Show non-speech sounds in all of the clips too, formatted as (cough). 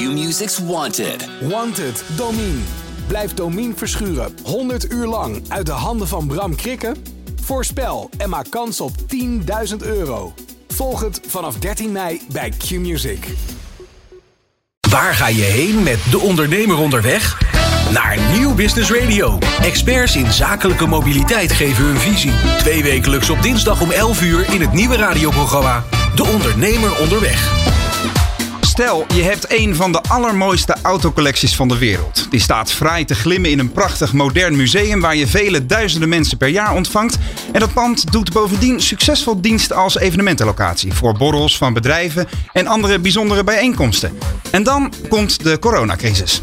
Q-Music's Wanted. Wanted, Domine. Blijf Domine verschuren 100 uur lang uit de handen van Bram Krikken? Voorspel en maak kans op 10.000 euro. Volg het vanaf 13 mei bij Q-Music. Waar ga je heen met De Ondernemer onderweg? Naar Nieuw Business Radio. Experts in zakelijke mobiliteit geven hun visie. Twee wekelijks op dinsdag om 11 uur in het nieuwe radioprogramma De Ondernemer onderweg. Stel, je hebt een van de allermooiste autocollecties van de wereld. Die staat fraai te glimmen in een prachtig modern museum waar je vele duizenden mensen per jaar ontvangt. En dat pand doet bovendien succesvol dienst als evenementenlocatie voor borrels van bedrijven en andere bijzondere bijeenkomsten. En dan komt de coronacrisis.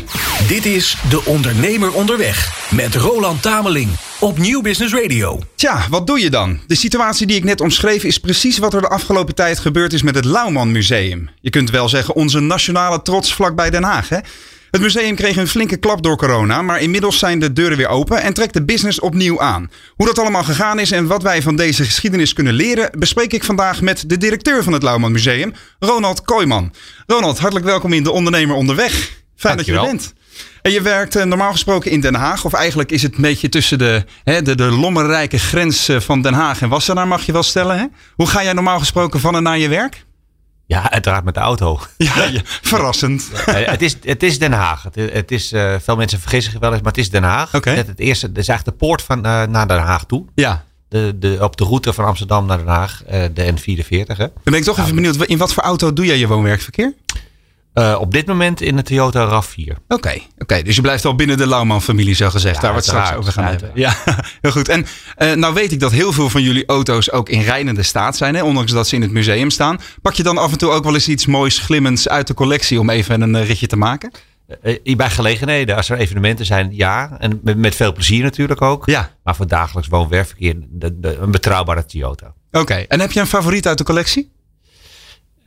Dit is De Ondernemer onderweg met Roland Tameling op Nieuw Business Radio. Tja, wat doe je dan? De situatie die ik net omschreef is precies wat er de afgelopen tijd gebeurd is met het Lauwman Museum. Je kunt wel zeggen onze nationale trots vlakbij Den Haag. Hè? Het museum kreeg een flinke klap door corona, maar inmiddels zijn de deuren weer open en trekt de business opnieuw aan. Hoe dat allemaal gegaan is en wat wij van deze geschiedenis kunnen leren, bespreek ik vandaag met de directeur van het Lauwman Museum, Ronald Kooijman. Ronald, hartelijk welkom in De Ondernemer Onderweg. Fijn dat je er bent. En je werkt eh, normaal gesproken in Den Haag. Of eigenlijk is het een beetje tussen de, hè, de, de lommerrijke grens eh, van Den Haag en Wassenaar, mag je wel stellen. Hè? Hoe ga jij normaal gesproken van en naar je werk? Ja, uiteraard met de auto. (laughs) Ja, ja verrassend. het, is, het is Den Haag. Het, het is, uh, veel mensen vergissen zich wel eens, maar het is Den Haag. Okay. Het, het, eerste, is eigenlijk de poort van, uh, naar Den Haag toe. Ja. De, de, op de route van Amsterdam naar Den Haag, uh, de N44. Hè. Dan ben ik toch even benieuwd, in wat voor auto doe jij je woon-werkverkeer? Uh, op dit moment in de Toyota RAV4. Oké, okay, okay, dus je blijft al binnen de Lauwman-familie, zo gezegd. Ja, Daar wat straks over gaan hebben. Ja, (laughs) heel goed. En uh, nou weet ik dat heel veel van jullie auto's ook in rijdende staat zijn, hè, ondanks dat ze in het museum staan. Pak je dan af en toe ook wel eens iets moois, glimmends uit de collectie om even een uh, ritje te maken? Uh, bij gelegenheden, als er evenementen zijn, ja. En met, met veel plezier natuurlijk ook. Ja. Maar voor dagelijks woon-werkverkeer een betrouwbare Toyota. Oké, okay. en heb je een favoriet uit de collectie?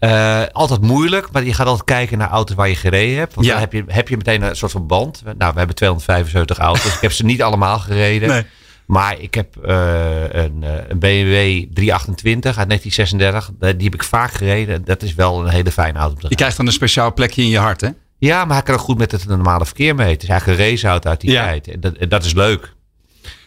Uh, altijd moeilijk, maar je gaat altijd kijken naar auto's waar je gereden hebt. Want ja. dan heb je, heb je meteen een soort van band. Nou, we hebben 275 auto's. ik heb ze niet allemaal gereden. Nee. Maar ik heb uh, een, een, BMW 328 uit 1936. Die heb ik vaak gereden. Dat is wel een hele fijne auto. Je krijgt dan een speciaal plekje in je hart, hè? Ja, maar hij kan er goed met het normale verkeer mee. Het is eigenlijk een raceauto uit die ja. tijd. En dat, en dat is leuk.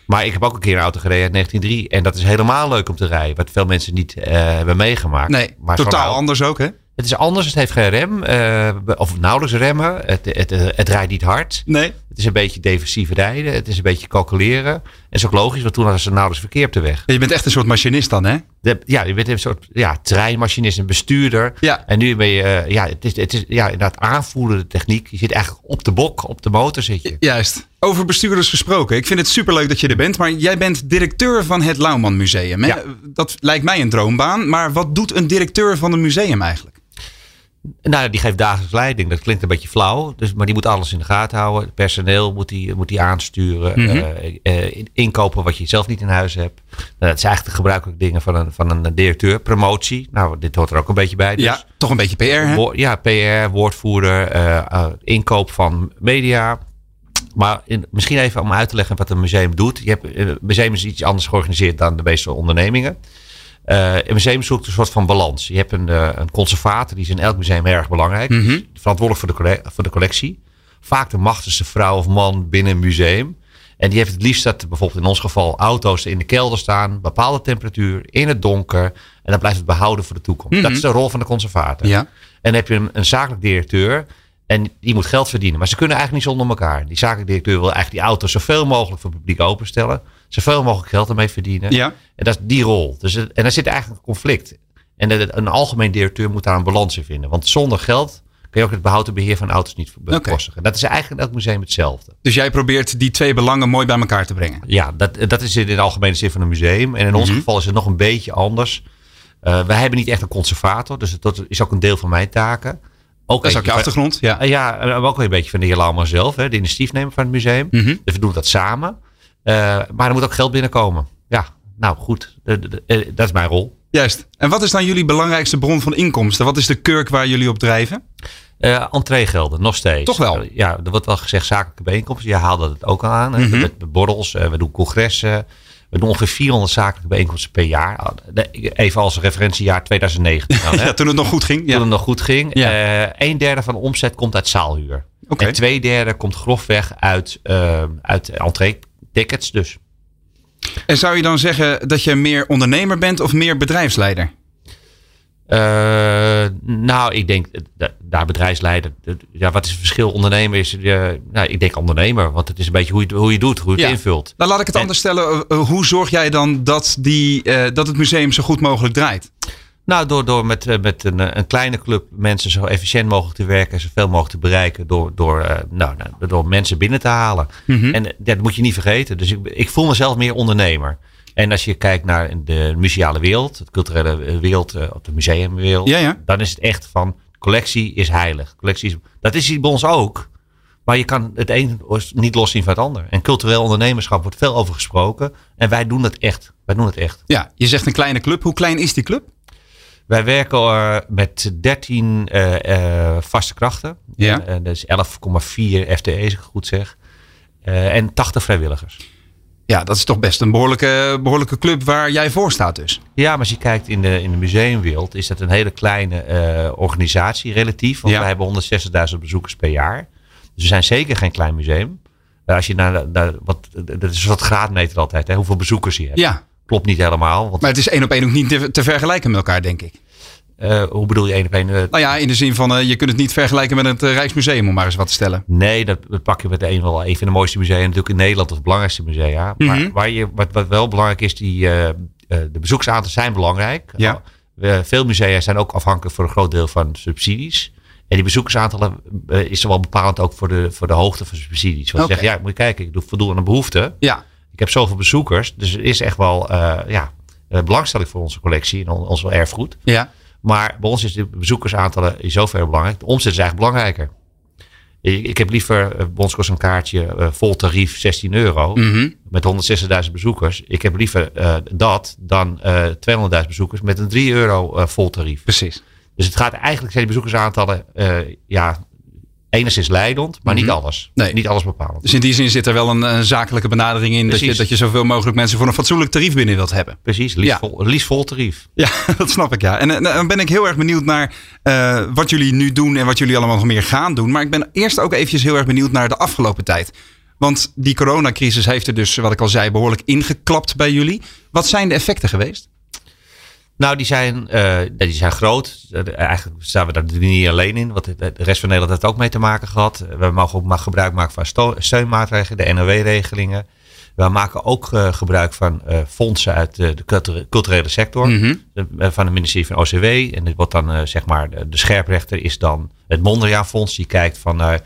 Maar ik heb ook een keer een auto gereden uit 1903. En dat is helemaal leuk om te rijden. Wat veel mensen niet uh, hebben meegemaakt. Nee, maar totaal anders ook hè? Het is anders. Het heeft geen rem. Uh, of nauwelijks remmen. Het, het, het, het, rijdt niet hard. Nee. Het is een beetje defensief rijden. Het is een beetje calculeren. En dat is ook logisch. Want toen hadden ze nauwelijks verkeer op de weg. Je bent echt een soort machinist dan hè? De, ja, je bent een soort ja, treinmachinist. Een bestuurder. Ja. En nu ben je... Uh, ja, het is, het is ja, inderdaad aanvoelen de techniek. Je zit eigenlijk op de bok. Op de motor zit je. Juist. Over bestuurders gesproken. Ik vind het superleuk dat je er bent. Maar jij bent directeur van het Lauwman Museum. Hè? Ja. Dat lijkt mij een droombaan. Maar wat doet een directeur van een museum eigenlijk? Nou, die geeft dagelijks leiding. Dat klinkt een beetje flauw. Dus, maar die moet alles in de gaten houden. Het personeel moet die, moet die aansturen. Mhm. Uh, uh, inkopen wat je zelf niet in huis hebt. Nou, dat zijn eigenlijk de gebruikelijke dingen van een, van een directeur. Promotie. Nou, dit hoort er ook een beetje bij. Dus. Ja, toch een beetje PR hè? Ja, PR, woordvoerder. Uh, inkoop van media. Maar in, misschien even om uit te leggen wat een museum doet. Je hebt, een museum is iets anders georganiseerd dan de meeste ondernemingen. Uh, een museum zoekt een soort van balans. Je hebt een, uh, een conservator, die is in elk museum erg belangrijk. Mm -hmm. Verantwoordelijk voor de, voor de collectie. Vaak de machtigste vrouw of man binnen een museum. En die heeft het liefst dat bijvoorbeeld in ons geval auto's in de kelder staan. Bepaalde temperatuur, in het donker. En dan blijft het behouden voor de toekomst. Mhm. Mm -hmm. Dat is de rol van de conservator. Ja. En dan heb je een, een zakelijk directeur. En die moet geld verdienen. Maar ze kunnen eigenlijk niet zonder elkaar. Die zakelijk directeur wil eigenlijk die auto's zoveel mogelijk voor het publiek openstellen. Zoveel mogelijk geld ermee verdienen. Ja. En dat is die rol. Dus het, en daar zit eigenlijk een conflict. En een algemeen directeur moet daar een balans in vinden. Want zonder geld kun je ook het behoud en beheer van auto's niet bekostigen. Okay. Dat is eigenlijk in elk museum hetzelfde. Dus jij probeert die twee belangen mooi bij elkaar te brengen? Ja, dat, dat is in de algemene zin van een museum. En in ons mm -hmm. geval is het nog een beetje anders. Uh, wij hebben niet echt een conservator. Dus dat is ook een deel van mijn taken. Ook dat is ook je achtergrond, ja. Uh, ja, maar ook wel een beetje van de heer Lauwman zelf, hè, de initiatiefnemer van het museum. Mm -hmm. Dus we doen dat samen. Uh, maar er moet ook geld binnenkomen. Ja, nou goed, de, dat is mijn rol. Juist. En wat is dan jullie belangrijkste bron van inkomsten? Wat is de kurk waar jullie op drijven? Uh, entreegelden, nog steeds. Toch wel? Ja, er wordt wel gezegd zakelijke bijeenkomsten. Je haalde het ook al aan. Mm -hmm. Met borrels, we doen congressen. We doen ongeveer 400 zakelijke bijeenkomsten per jaar. Even als referentiejaar 2019. Dan, hè? (laughs) Ja, toen het nog goed ging. Toen Ja. het nog goed ging. Ja. Eh, een derde van de omzet komt uit zaalhuur. Oké. En twee derde komt grofweg uit, uh, uit entree-tickets dus. En zou je dan zeggen dat je meer ondernemer bent of meer bedrijfsleider? Uh, nou, ik denk uh, daar bedrijfsleider. Ja, wat is het verschil? Ondernemer is. Uh, nou, ik denk ondernemer, want het is een beetje hoe je, hoe je doet, hoe je Ja. het invult. Nou, laat ik het En- anders stellen. Uh, hoe zorg jij dan dat, die, dat het museum zo goed mogelijk draait? Nou, door, door met, eh, met een, een kleine club mensen zo efficiënt mogelijk te werken, zoveel mogelijk te bereiken, door, door, eh, nou, nou, door mensen binnen te halen. Mhm. En dat moet je niet vergeten. Dus ik, ik voel mezelf meer ondernemer. En als je kijkt naar de museale wereld, de culturele wereld, eh, of de museumwereld, Ja, ja. dan is het echt van collectie is heilig. Collectie is, dat is hier bij ons ook. Maar je kan het een niet loszien van het ander. En cultureel ondernemerschap wordt veel over gesproken. En wij doen het echt. Wij doen het echt. Ja, je zegt een kleine club. Hoe klein is die club? Wij werken uh, met 13 uh, uh, vaste krachten. Ja. Dat is 11,4 FTE's, als ik het goed zeg. En 80 vrijwilligers. Ja, dat is toch best een behoorlijke, behoorlijke club waar jij voor staat dus. Ja, maar als je kijkt in de, in de museumwereld, is dat een hele kleine uh, organisatie relatief. Want Ja. wij hebben 160.000 bezoekers per jaar. Dus we zijn zeker geen klein museum. Uh, als je naar, naar wat, dat is wat graadmeter altijd, hè, hoeveel bezoekers je hebt. Ja, Klopt niet helemaal. Want, maar het is één op één ook niet te, te vergelijken met elkaar, denk ik. Uh, hoe bedoel je één op één? Uh, Nou ja, in de zin van uh, je kunt het niet vergelijken met het Rijksmuseum, om maar eens wat te stellen. Nee, dat, dat pak je met een wel een van de mooiste musea natuurlijk in Nederland, of het belangrijkste musea. Mhm. Maar waar je, wat, wat wel belangrijk is, die, de bezoeksaantallen zijn belangrijk. Ja. Veel musea zijn ook afhankelijk voor een groot deel van subsidies. En die bezoekersaantallen is er wel bepalend ook voor de, voor de hoogte van subsidies. Want okay. zeggen, ja, moet je kijken, ik doe voldoen aan de behoefte. Ja, Ik heb zoveel bezoekers, dus er is echt wel ja, belangstelling voor onze collectie en on, ons erfgoed. ja. Maar bij ons is de bezoekersaantallen in zoverre belangrijk. De omzet is eigenlijk belangrijker. Ik, ik heb liever, uh, bij ons kost een kaartje uh, vol tarief 16 euro. Mhm. Met 160.000 bezoekers. Ik heb liever uh, dat dan 200.000 bezoekers met een 3 euro vol tarief. Precies. Dus het gaat eigenlijk, zijn die bezoekersaantallen, ja, enigszins leidend, maar niet alles. Nee. Niet alles bepalend. Dus in die zin zit er wel een, een zakelijke benadering in dat je, Precies. dat je zoveel mogelijk mensen voor een fatsoenlijk tarief binnen wilt hebben. Precies, liefst, Ja. tarief. Ja, (laughs) dat snap ik ja. En eh, dan ben ik heel erg benieuwd naar eh, wat jullie nu doen en wat jullie allemaal nog meer gaan doen. Maar ik ben eerst ook eventjes heel erg benieuwd naar de afgelopen tijd. Want die coronacrisis heeft er dus, wat ik al zei, behoorlijk ingeklapt bij jullie. Wat zijn de effecten geweest? Nou, die zijn, uh, die zijn groot. Uh, eigenlijk staan we daar niet alleen in. Want de rest van Nederland heeft ook mee te maken gehad. We mogen ook maar gebruik maken van steunmaatregelen, de NOW-regelingen. We maken ook uh, gebruik van fondsen uit de culturele sector. Mm -hmm. de, van het ministerie van OCW. En dit wordt dan, zeg maar, de, de, scherprechter is dan het Mondriaan-fonds. Die kijkt van,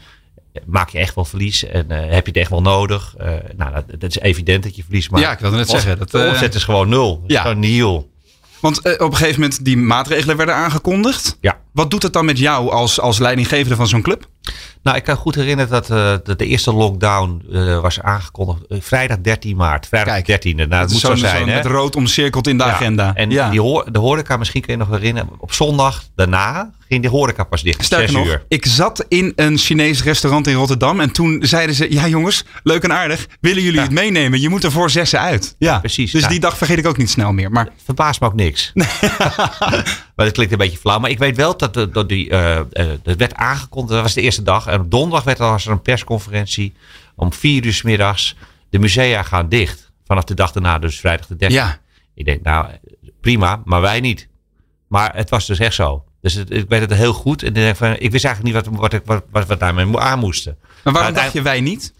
maak je echt wel verlies? En heb je het echt wel nodig? nou, dat, dat, is evident dat je verlies maakt. Ja, ik wilde net zeggen. Dat, de omzet is gewoon nul. Ja. Gewoon nihil. Want uh, op een gegeven moment die maatregelen werden aangekondigd. Ja. Wat doet het dan met jou als, als leidinggevende van zo'n club? Nou, ik kan goed herinneren dat, uh, dat de eerste lockdown uh, was aangekondigd vrijdag 13 maart. Vrijdag Kijk, 13e. Nou, dat moet zo, zo zijn. Zo hè? met rood omcirkeld in de ja. agenda. En ja. die de horeca, misschien kun je nog herinneren. Op zondag daarna ging de horeca pas dicht. Sterker nog, uur. ik zat in een Chinees restaurant in Rotterdam. En toen zeiden ze, ja jongens, leuk en aardig. Willen jullie Ja. het meenemen? Je moet er voor zessen uit. Ja, precies. Dus die dag vergeet ik ook niet snel meer. Maar Verbaast me ook niks. (laughs) maar dat klinkt een beetje flauw. Maar ik weet wel dat, de- dat die, eh, eh, dat werd aangekondigd. Dat was de eerste dag. En op donderdag werd er, was er een persconferentie. Om vier uur 's middags. De musea gaan dicht. Vanaf de dag daarna, dus vrijdag de 13e. ja, Ik denk, nou, prima, maar wij niet. Maar het was dus echt zo. Dus het, ik weet het heel goed. En ik, denk van, ik wist eigenlijk niet wat, wat, ik- wat, wat daarmee aan moesten. maar waarom Maar dacht je wij niet?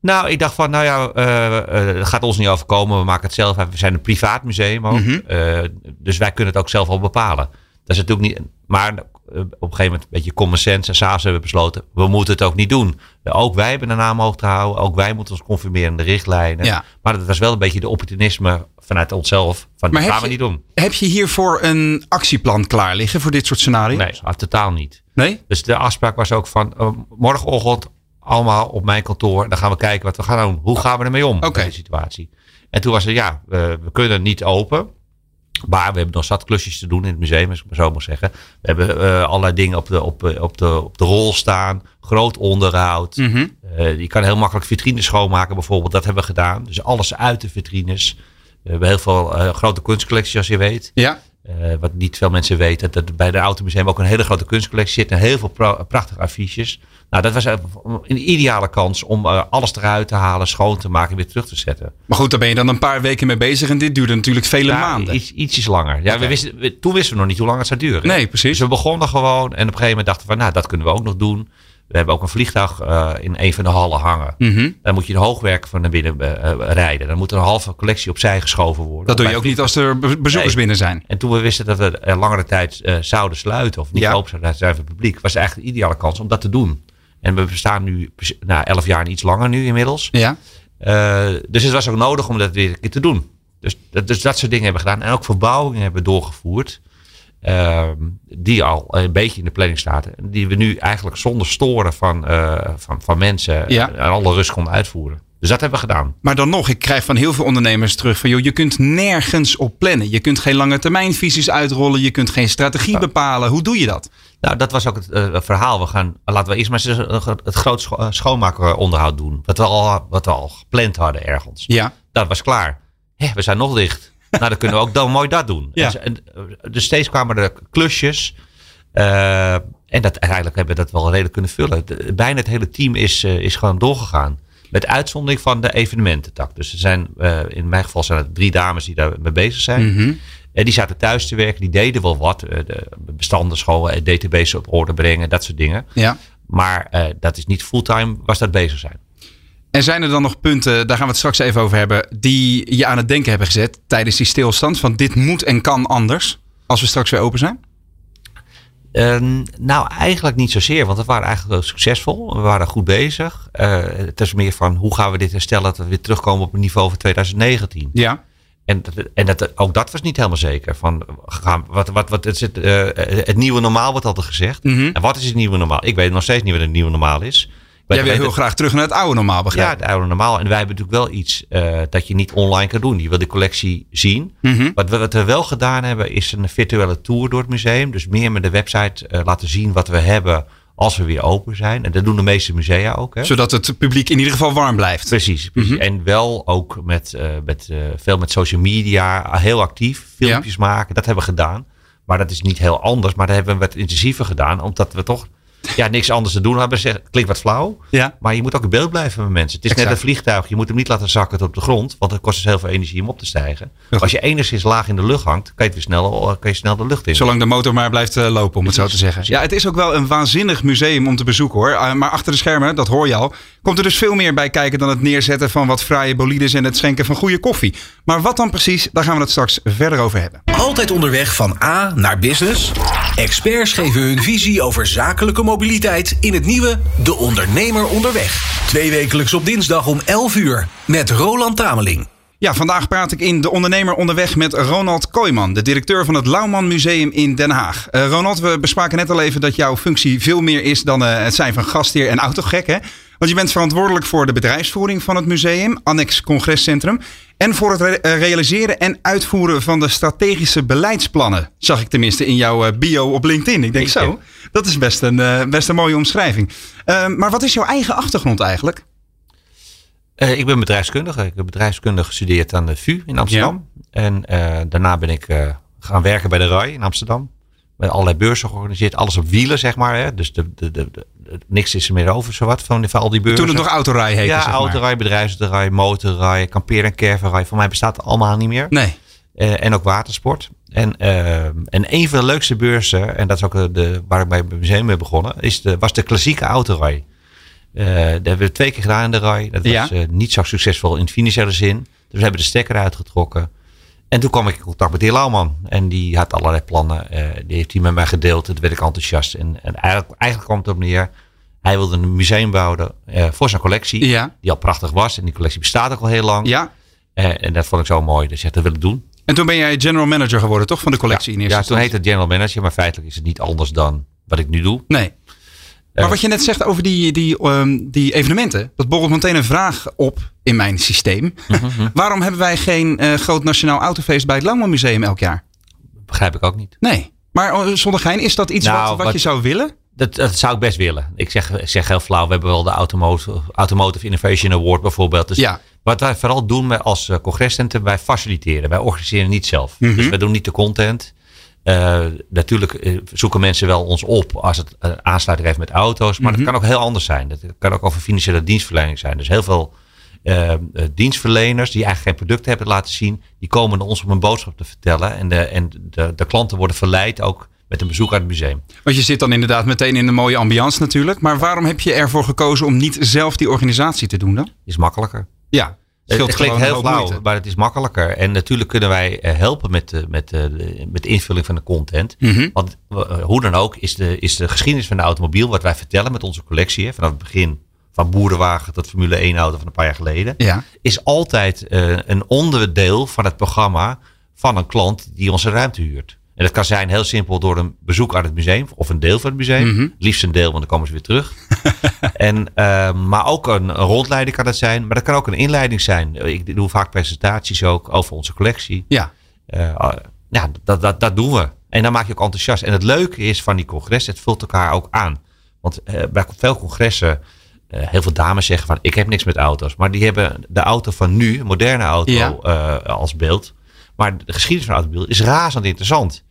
Nou, ik dacht van, nou ja, dat gaat ons niet overkomen. We maken het zelf. We zijn een privaat museum ook. Mhm. Eh, dus wij kunnen het ook zelf wel bepalen. Dat is natuurlijk niet. Maar op een gegeven moment een beetje common sense. En s'avonds hebben we besloten, we moeten het ook niet doen. Ook wij hebben een naam hoog te houden. Ook wij moeten ons conformeren aan de richtlijnen. Ja. Maar dat was wel een beetje de opportunisme vanuit onszelf. Van, Maar dat gaan we je- niet doen. Heb je hiervoor een actieplan klaar liggen voor dit soort scenario's? Nee, ah, totaal niet. Nee? Dus de afspraak was ook van eh, morgenochtend allemaal op mijn kantoor. Dan gaan we kijken wat we gaan doen. Hoe gaan we ermee om Oké. met die situatie? En toen was er ja, we, we kunnen niet open. Maar we hebben nog zat klusjes te doen in het museum, als ik maar zo mag zeggen. We hebben eh, allerlei dingen op de, op, eh, op, de, op de rol staan. Groot onderhoud. Mhm. Eh, je kan heel makkelijk vitrines schoonmaken bijvoorbeeld. Dat hebben we gedaan. Dus alles uit de vitrines. We hebben heel veel uh, grote kunstcollecties, als je weet. Ja. Uh, wat niet veel mensen weten, dat bij de Automuseum ook een hele grote kunstcollectie zit en heel veel prachtige affiches. Nou, dat was een ideale kans om uh, alles eruit te halen, schoon te maken en weer terug te zetten. Maar goed, daar ben je dan een paar weken mee bezig en dit duurde natuurlijk vele ja, maanden. Iets, ietsjes langer. Ja, we wisten, we, toen wisten we nog niet hoe lang het zou duren. Nee, precies. Dus we begonnen gewoon en op een gegeven moment dachten we, nou, dat kunnen we ook nog doen. We hebben ook een vliegtuig uh, in een van de hallen hangen. Mm -hmm. Dan moet je de hoogwerk van naar binnen uh, rijden. Dan moet er een halve collectie opzij geschoven worden. Dat doe je ook niet als er bezoekers nee. binnen zijn. En toen we wisten dat we er langere tijd uh, zouden sluiten, of niet Ja. open zouden zijn voor het publiek, was het eigenlijk de ideale kans om dat te doen. En we bestaan nu nou, elf jaar en iets langer nu inmiddels. Ja. dus het was ook nodig om dat weer een keer te doen. Dus, dus dat soort dingen hebben we gedaan. En ook verbouwingen hebben we doorgevoerd. Uh, die al een beetje in de planning staat. Die we nu eigenlijk zonder storen van, uh, van, van mensen Ja. en alle rust konden uitvoeren. Dus dat hebben we gedaan. Maar dan nog, ik krijg van heel veel ondernemers terug van... joh, je kunt nergens op plannen. Je kunt geen lange termijnvisies uitrollen. Je kunt geen strategie bepalen. Hoe doe je dat? Nou, dat was ook het uh, verhaal. We gaan, laten we eerst maar eens het groot scho uh, schoonmaakonderhoud doen. Wat we, al, wat we al gepland hadden ergens. Ja. Dat was klaar. Hè, we zijn nog dicht. (laughs) nou, dan kunnen we ook dan mooi dat doen. Ja. En, dus steeds kwamen er klusjes. Uh, en dat, eigenlijk hebben we dat wel redelijk kunnen vullen. De, bijna het hele team is, uh, is gewoon doorgegaan. Met uitzondering van de evenemententak. Dus er zijn, uh, in mijn geval zijn er drie dames die daar mee bezig zijn. Mm -hmm. En die zaten thuis te werken. Die deden wel wat. De bestanden scholen, databases op orde brengen. Dat soort dingen. Ja. Maar dat is niet fulltime was dat bezig zijn. En zijn er dan nog punten, daar gaan we het straks even over hebben, die je aan het denken hebben gezet tijdens die stilstand? Van dit moet en kan anders als we straks weer open zijn? Uh, nou, eigenlijk niet zozeer, want we waren eigenlijk wel succesvol. We waren goed bezig. Uh, het is meer van hoe gaan we dit herstellen dat we weer terugkomen op het niveau van 2019. Ja. En, en dat, ook dat was niet helemaal zeker. Van, gaan, wat, wat, wat, het, het, uh, het nieuwe normaal wordt altijd gezegd. Mm -hmm. En wat is het nieuwe normaal? Ik weet nog steeds niet wat het nieuwe normaal is. Jij wil heel graag terug naar het oude normaal, begrijp Ja, het oude normaal. En wij hebben natuurlijk wel iets uh, dat je niet online kan doen. Je wil de collectie zien. Mm -hmm. wat, we, wat we wel gedaan hebben, is een virtuele tour door het museum. Dus meer met de website uh, laten zien wat we hebben als we weer open zijn. En dat doen de meeste musea ook. Hè? Zodat het publiek in ieder geval warm blijft. Precies. precies. Mm -hmm. En wel ook met, uh, met veel met social media, heel actief. Filmpjes ja. maken, dat hebben we gedaan. Maar dat is niet heel anders. Maar dat hebben we wat intensiever gedaan. Omdat we toch ja, niks anders te doen hebben. Zeg, klinkt wat flauw. Ja. Maar je moet ook in beeld blijven met mensen. Het is exact. net een vliegtuig. Je moet hem niet laten zakken tot op de grond. Want het kost dus heel veel energie om op te stijgen. Ja. Als je enigszins laag in de lucht hangt, kan je, het weer snel, kan je snel de lucht in. Zolang de motor maar blijft uh, lopen, om het zo te zeggen. Ja, het is ook wel een waanzinnig museum om te bezoeken hoor. Uh, maar achter de schermen, dat hoor je al, komt er dus veel meer bij kijken dan het neerzetten van wat fraaie bolides en het schenken van goede koffie. Maar wat dan precies, daar gaan we het straks verder over hebben. Altijd onderweg van A naar business? Experts geven hun visie over zakelijke mobiliteit in het nieuwe De Ondernemer Onderweg. Twee wekelijks op dinsdag om 11 uur met Roland Tameling. Ja, vandaag praat ik in De Ondernemer Onderweg met Ronald Kooijman, de directeur van het Lauwman Museum in Den Haag. Uh, Ronald, we bespraken net al even dat jouw functie veel meer is dan uh, het zijn van gastheer en autogek. Hè? Want je bent verantwoordelijk voor de bedrijfsvoering van het museum, Annex Congrescentrum. En voor het re uh, realiseren en uitvoeren van de strategische beleidsplannen. Zag ik tenminste in jouw bio op LinkedIn. Ik denk zo, dat is best een, best een mooie omschrijving. maar wat is jouw eigen achtergrond eigenlijk? Uh, ik ben bedrijfskundige. Ik heb bedrijfskunde gestudeerd aan de VU in Amsterdam. Ja. En uh, daarna ben ik gaan werken bij de RAI in Amsterdam. Met allerlei beurzen georganiseerd. Alles op wielen, zeg maar. Hè. Dus de, de, de, de, niks is er meer over, zowat, van, van al die beurzen. Toen het nog autorij heette, Ja, zeg maar. autorij, bedrijfsrij, motorrij, kampeer- en caravanrij. Voor mij bestaat het allemaal niet meer. Nee. en ook watersport. En, en een van de leukste beurzen, en dat is ook de, waar ik bij het museum mee begonnen, is de, was de klassieke autorij. Uh, dat hebben we twee keer gedaan in de rij. Dat was ja. niet zo succesvol in financiële zin. Dus we hebben de stekker uitgetrokken. En toen kwam ik in contact met de heer Lauwman. En die had allerlei plannen. Die heeft hij met mij gedeeld. Toen werd ik enthousiast. En, en eigenlijk, eigenlijk kwam het op neer. Hij wilde een museum bouwen voor zijn collectie. Ja. Die al prachtig was. En die collectie bestaat ook al heel lang. Ja. en dat vond ik zo mooi. Dus ja, dat wil ik doen. En toen ben jij general manager geworden, toch? Van de collectie ja, in eerste Ja, toen heette het general manager. Maar feitelijk is het niet anders dan wat ik nu doe. Nee. Maar wat je net zegt over die, die, um, die evenementen, dat borrelt meteen een vraag op in mijn systeem. Mhm, Mm-hmm. (laughs) Waarom hebben wij geen uh, groot nationaal autofeest bij het Langman Museum elk jaar? Begrijp ik ook niet. Nee. Maar uh, zonder gein, is dat iets nou, wat, wat, wat, je zou willen? Dat, dat zou ik best willen. Ik zeg, ik zeg heel flauw, we hebben wel de Automotive, Automotive Innovation Award bijvoorbeeld. Dus ja. Wat wij vooral doen als eh, congrescentrum, wij faciliteren. Wij organiseren niet zelf. Mhm. Dus wij doen niet de content. Eh, natuurlijk eh, zoeken mensen wel ons op als het eh, aansluiting heeft met auto's. Maar Mhm. dat kan ook heel anders zijn. Dat kan ook over financiële dienstverlening zijn. Dus heel veel dienstverleners die eigenlijk geen product hebben laten zien. Die komen naar ons om een boodschap te vertellen. En de, en de, de klanten worden verleid ook met een bezoek aan het museum. Want je zit dan inderdaad meteen in een mooie ambiance natuurlijk. Maar waarom heb je ervoor gekozen om niet zelf die organisatie te doen dan? Is makkelijker. Ja, Het, klinkt heel flauw, maar het is makkelijker. En natuurlijk kunnen wij eh, helpen met de, met, de, met de invulling van de content. Mhm. Want eh, hoe dan ook is de, is de geschiedenis van de automobiel, wat wij vertellen met onze collectie, vanaf het begin van boerenwagen tot Formule 1 auto van een paar jaar geleden, Ja, is altijd eh, een onderdeel van het programma van een klant die onze ruimte huurt. En dat kan zijn heel simpel door een bezoek aan het museum of een deel van het museum. Mhm. Liefst een deel, want dan komen ze weer terug. (laughs) en, eh, maar ook een, een rondleiding kan het zijn. Maar dat kan ook een inleiding zijn. Ik doe vaak presentaties ook over onze collectie. ja. Eh, ah, ja, dat, dat, dat doen we. En dan maak je ook enthousiast. En het leuke is van die congres, het vult elkaar ook aan. Want eh, bij veel congressen, eh, heel veel dames zeggen van ik heb niks met auto's. Maar die hebben de auto van nu, een moderne auto, Ja. als beeld. Maar de geschiedenis van de automobiel is razend interessant.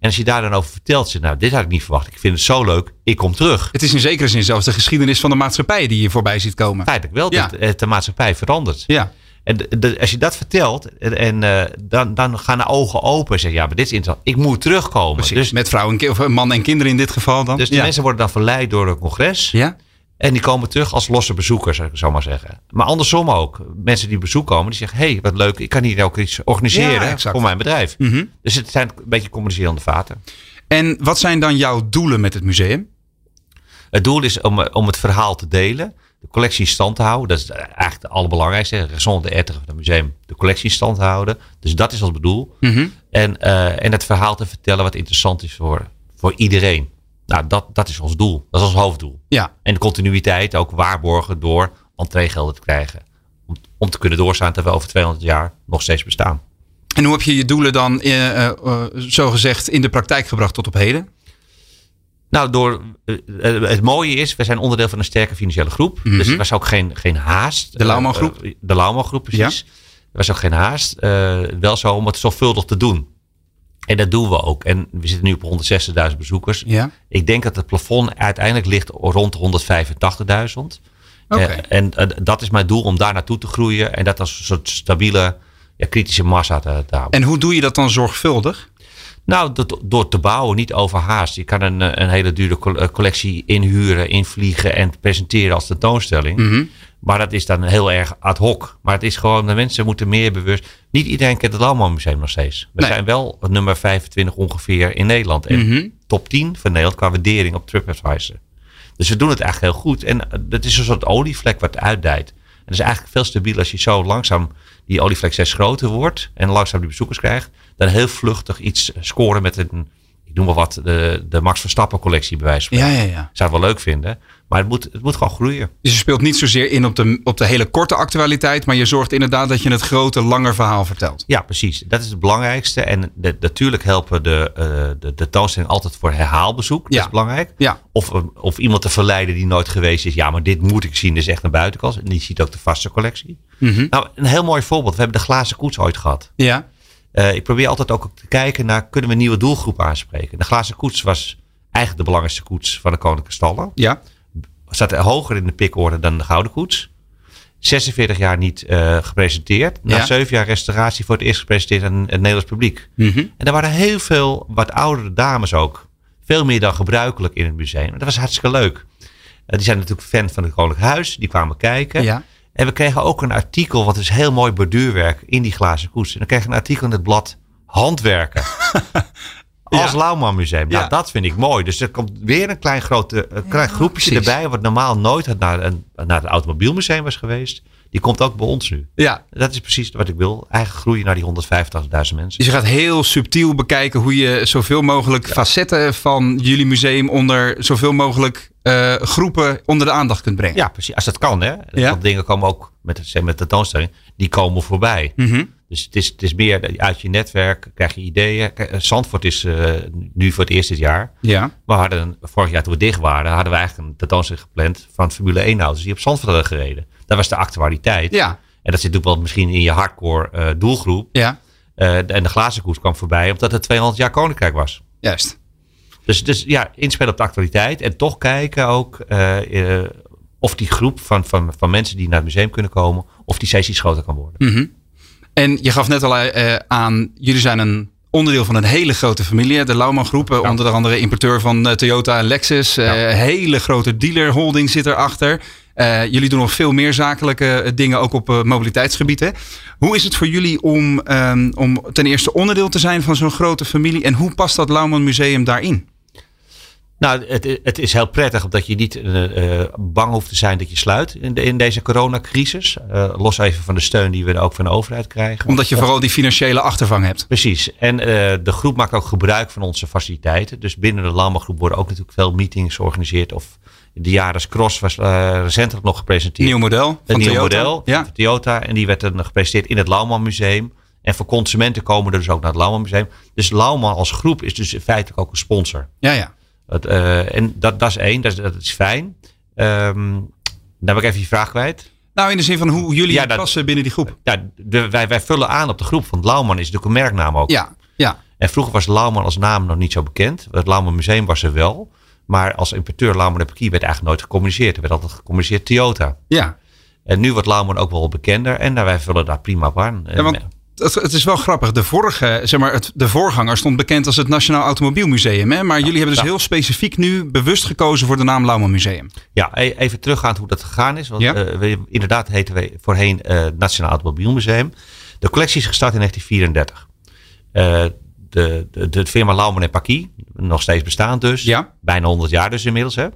En als je daar dan over vertelt, zeg nou dit had ik niet verwacht. Ik vind het zo leuk, ik kom terug. Het is in zekere zin zelfs de geschiedenis van de maatschappij die je voorbij ziet komen. Feitelijk wel, Ja. dat eh, de maatschappij verandert. Ja, En de- de- als je dat vertelt, en, eh, dan, dan gaan de ogen open. En zeggen, ja, maar dit is interessant. Ik moet terugkomen. precies. Dus, Met vrouwen, of man en kinderen in dit geval dan. dus die ja. mensen worden dan verleid door het congres. Ja, En die komen terug als losse bezoekers, zou ik zo maar zeggen. Maar andersom ook. Mensen die bezoek komen, die zeggen... hé, hey, wat leuk, ik kan hier ook iets organiseren voor mijn bedrijf. Mhm. Dus het zijn een beetje communicerende vaten. En wat zijn dan jouw doelen met het museum? Het doel is om, om het verhaal te delen. De collectie in stand te houden. Dat is eigenlijk het allerbelangrijkste. Raison de van het museum. De collectie in stand houden. Dus dat is ons doel. Mhm. En, eh, en het verhaal te vertellen wat interessant is voor, voor iedereen. Nou, dat, dat is ons doel. Dat is ons hoofddoel. Ja, En de continuïteit ook waarborgen door entreegelden te krijgen. Om, om te kunnen doorstaan terwijl we over 200 jaar nog steeds bestaan. en hoe heb je je doelen dan eh, eh, eh, zogezegd in de praktijk gebracht tot op heden? Nou, door, het mooie is, we zijn onderdeel van een sterke financiële groep. Dus er was ook geen, geen haast. De Lauwman groep? De Lauwman groep, precies. Er was ook geen haast. Wel zo om het zorgvuldig te doen. En dat doen we ook. En we zitten nu op 160.000 bezoekers. Ja, Ik denk dat het plafond uiteindelijk ligt rond de 185.000. Oké. Eh, en eh, dat is mijn doel om daar naartoe te groeien. En dat als een soort stabiele, ja, kritische massa te, te houden. en hoe doe je dat dan zorgvuldig? Nou, dat- door te bouwen, niet overhaast. Je kan een, eh, een hele dure col- collectie inhuren, invliegen en presenteren als tentoonstelling. Mhm. Maar dat is dan heel erg ad hoc. Maar het is gewoon, de mensen moeten meer bewust. Niet iedereen kent het Lauwman Museum nog steeds. We Nee. zijn wel het nummer 25 ongeveer in Nederland. En Mhm. top 10 van Nederland qua waardering op TripAdvisor. Dus we doen het eigenlijk heel goed. En eh, dat is een soort olievlek wat uitdijt. En dat is eigenlijk veel stabieler als je zo langzaam die olievlek steeds groter wordt. En langzaam die bezoekers krijgt. Dan heel vluchtig iets scoren met een, ik noem maar wat, de, de Max Verstappen collectie bij wijze van Ja, ja, ja. Zou het wel leuk vinden. Maar het moet, het moet gewoon groeien. Dus je speelt niet zozeer in op de, op de hele korte actualiteit, maar je zorgt inderdaad dat je het grote, langer verhaal vertelt. Ja, precies. Dat is het belangrijkste. En de, natuurlijk helpen de, eh de, de altijd voor herhaalbezoek. Dat Ja. is belangrijk. Ja, Of, of iemand te verleiden die nooit geweest is. Ja, maar dit moet ik zien. Dit is echt een buitenkant. En die ziet ook de vaste collectie. Mhm. Nou, een heel mooi voorbeeld. We hebben de glazen koets ooit gehad. ja, Eh, ik probeer altijd ook te kijken naar, kunnen we nieuwe doelgroep aanspreken? De glazen koets was eigenlijk de belangrijkste koets van de Koninklijke Stallen. ja. Zat hoger in de pikorde dan de gouden koets. 46 jaar niet eh, gepresenteerd. Na Ja. 7 jaar restauratie voor het eerst gepresenteerd aan het Nederlands publiek. Mhm. En er waren heel veel wat oudere dames ook. Veel meer dan gebruikelijk in het museum. Dat was hartstikke leuk. Eh, die zijn natuurlijk fan van het Koninklijk Huis. Die kwamen kijken. Ja. En we kregen ook een artikel, wat is heel mooi borduurwerk in die glazen koets. En dan kregen we een artikel in het blad Handwerken. (laughs) Als Ja. Lauwman Museum. Nou, Ja. dat vind ik mooi. Dus er komt weer een klein, grote, een klein groepje precies. erbij. Wat normaal nooit naar, een, naar het Automobielmuseum was geweest. Die komt ook bij ons nu. ja. Dat is precies wat ik wil. Eigenlijk groeien naar die 185.000 mensen. Dus je gaat heel subtiel bekijken hoe je zoveel mogelijk facetten van jullie museum onder zoveel mogelijk eh, groepen onder de aandacht kunt brengen. Ja, precies. Als dat kan, hè. Ja. Want dingen komen ook met, zeg, met de tentoonstelling. Die komen voorbij. Mhm. Dus het is, het is meer uit je netwerk krijg je ideeën. Eh, Zandvoort is eh, nu voor het eerst dit jaar. Ja. We hadden vorig jaar toen we dicht waren, hadden we eigenlijk een tentoonstelling gepland van Formule 1 auto's die op Zandvoort hadden gereden. Dat was de actualiteit. Ja. En dat zit natuurlijk wel misschien in je hardcore eh, doelgroep. Ja, Eh, en de glazen koers kwam voorbij omdat het 200 jaar koninkrijk was. juist. Dus, dus ja, inspelen op de actualiteit. En toch kijken ook eh, of die groep van, van, van mensen die naar het museum kunnen komen, of die steeds iets groter kan worden. Mhm. En je gaf net al aan, jullie zijn een onderdeel van een hele grote familie. De Lauman Groep, eh, onder andere importeur van Toyota en Lexus. Ja. Hele grote dealer holding zit erachter. Eh jullie doen nog veel meer zakelijke eh, dingen, ook op eh, mobiliteitsgebied. Hè? Hoe is het voor jullie om, ehm, om ten eerste onderdeel te zijn van zo'n grote familie? En hoe past dat Lauman Museum daarin? Nou, het, het is heel prettig omdat je niet bang hoeft te zijn dat je sluit in, de, in deze coronacrisis. Los even van de steun die we ook van de overheid krijgen. Omdat je vooral die financiële achtervang hebt. Precies. En de groep maakt ook gebruik van onze faciliteiten. Dus binnen de landbouwgroep worden ook natuurlijk veel meetings georganiseerd. Of de Jaris Cross was uh, recentelijk nog gepresenteerd. Nieuw model Een nieuw Toyota. model Ja. van Toyota. En die werd dan gepresenteerd in het Lauwman Museum. En voor consumenten komen er dus ook naar het Lauwman Museum. Dus Lauwman als groep is dus feitelijk ook een sponsor. Ja, ja. Eh, en dat, dat is één, dat is, dat is fijn. Ehm dan heb ik even je vraag kwijt. Nou, in de zin van hoe jullie Ja, dat- passen binnen die groep. Ja, de, wij, wij vullen aan op de groep, want Lauwman is natuurlijk een merknaam ook. Ja, ja. En vroeger was Lauwman als naam nog niet zo bekend. Het Lauwman Museum was er wel. Maar als importeur Lauwman en Pekier werd eigenlijk nooit gecommuniceerd. Er werd altijd gecommuniceerd Toyota. Ja, En nu wordt Lauwman ook wel bekender. En nou, wij vullen daar prima op aan. Ja, want het, het is wel grappig. De vorige, zeg maar, het, de voorganger stond bekend als het Nationaal Automobielmuseum. Hè? Maar jullie hebben dus ja. heel specifiek nu bewust gekozen voor de naam Lauman Museum. Ja, e- even teruggaand hoe dat gegaan is. Want Ja. eh, we, inderdaad heten we voorheen eh Nationaal Automobielmuseum. De collectie is gestart in 1934. Eh, de, de, de firma Lauman en Paki, nog steeds bestaand dus. Ja. Bijna 100 jaar dus inmiddels. Hè.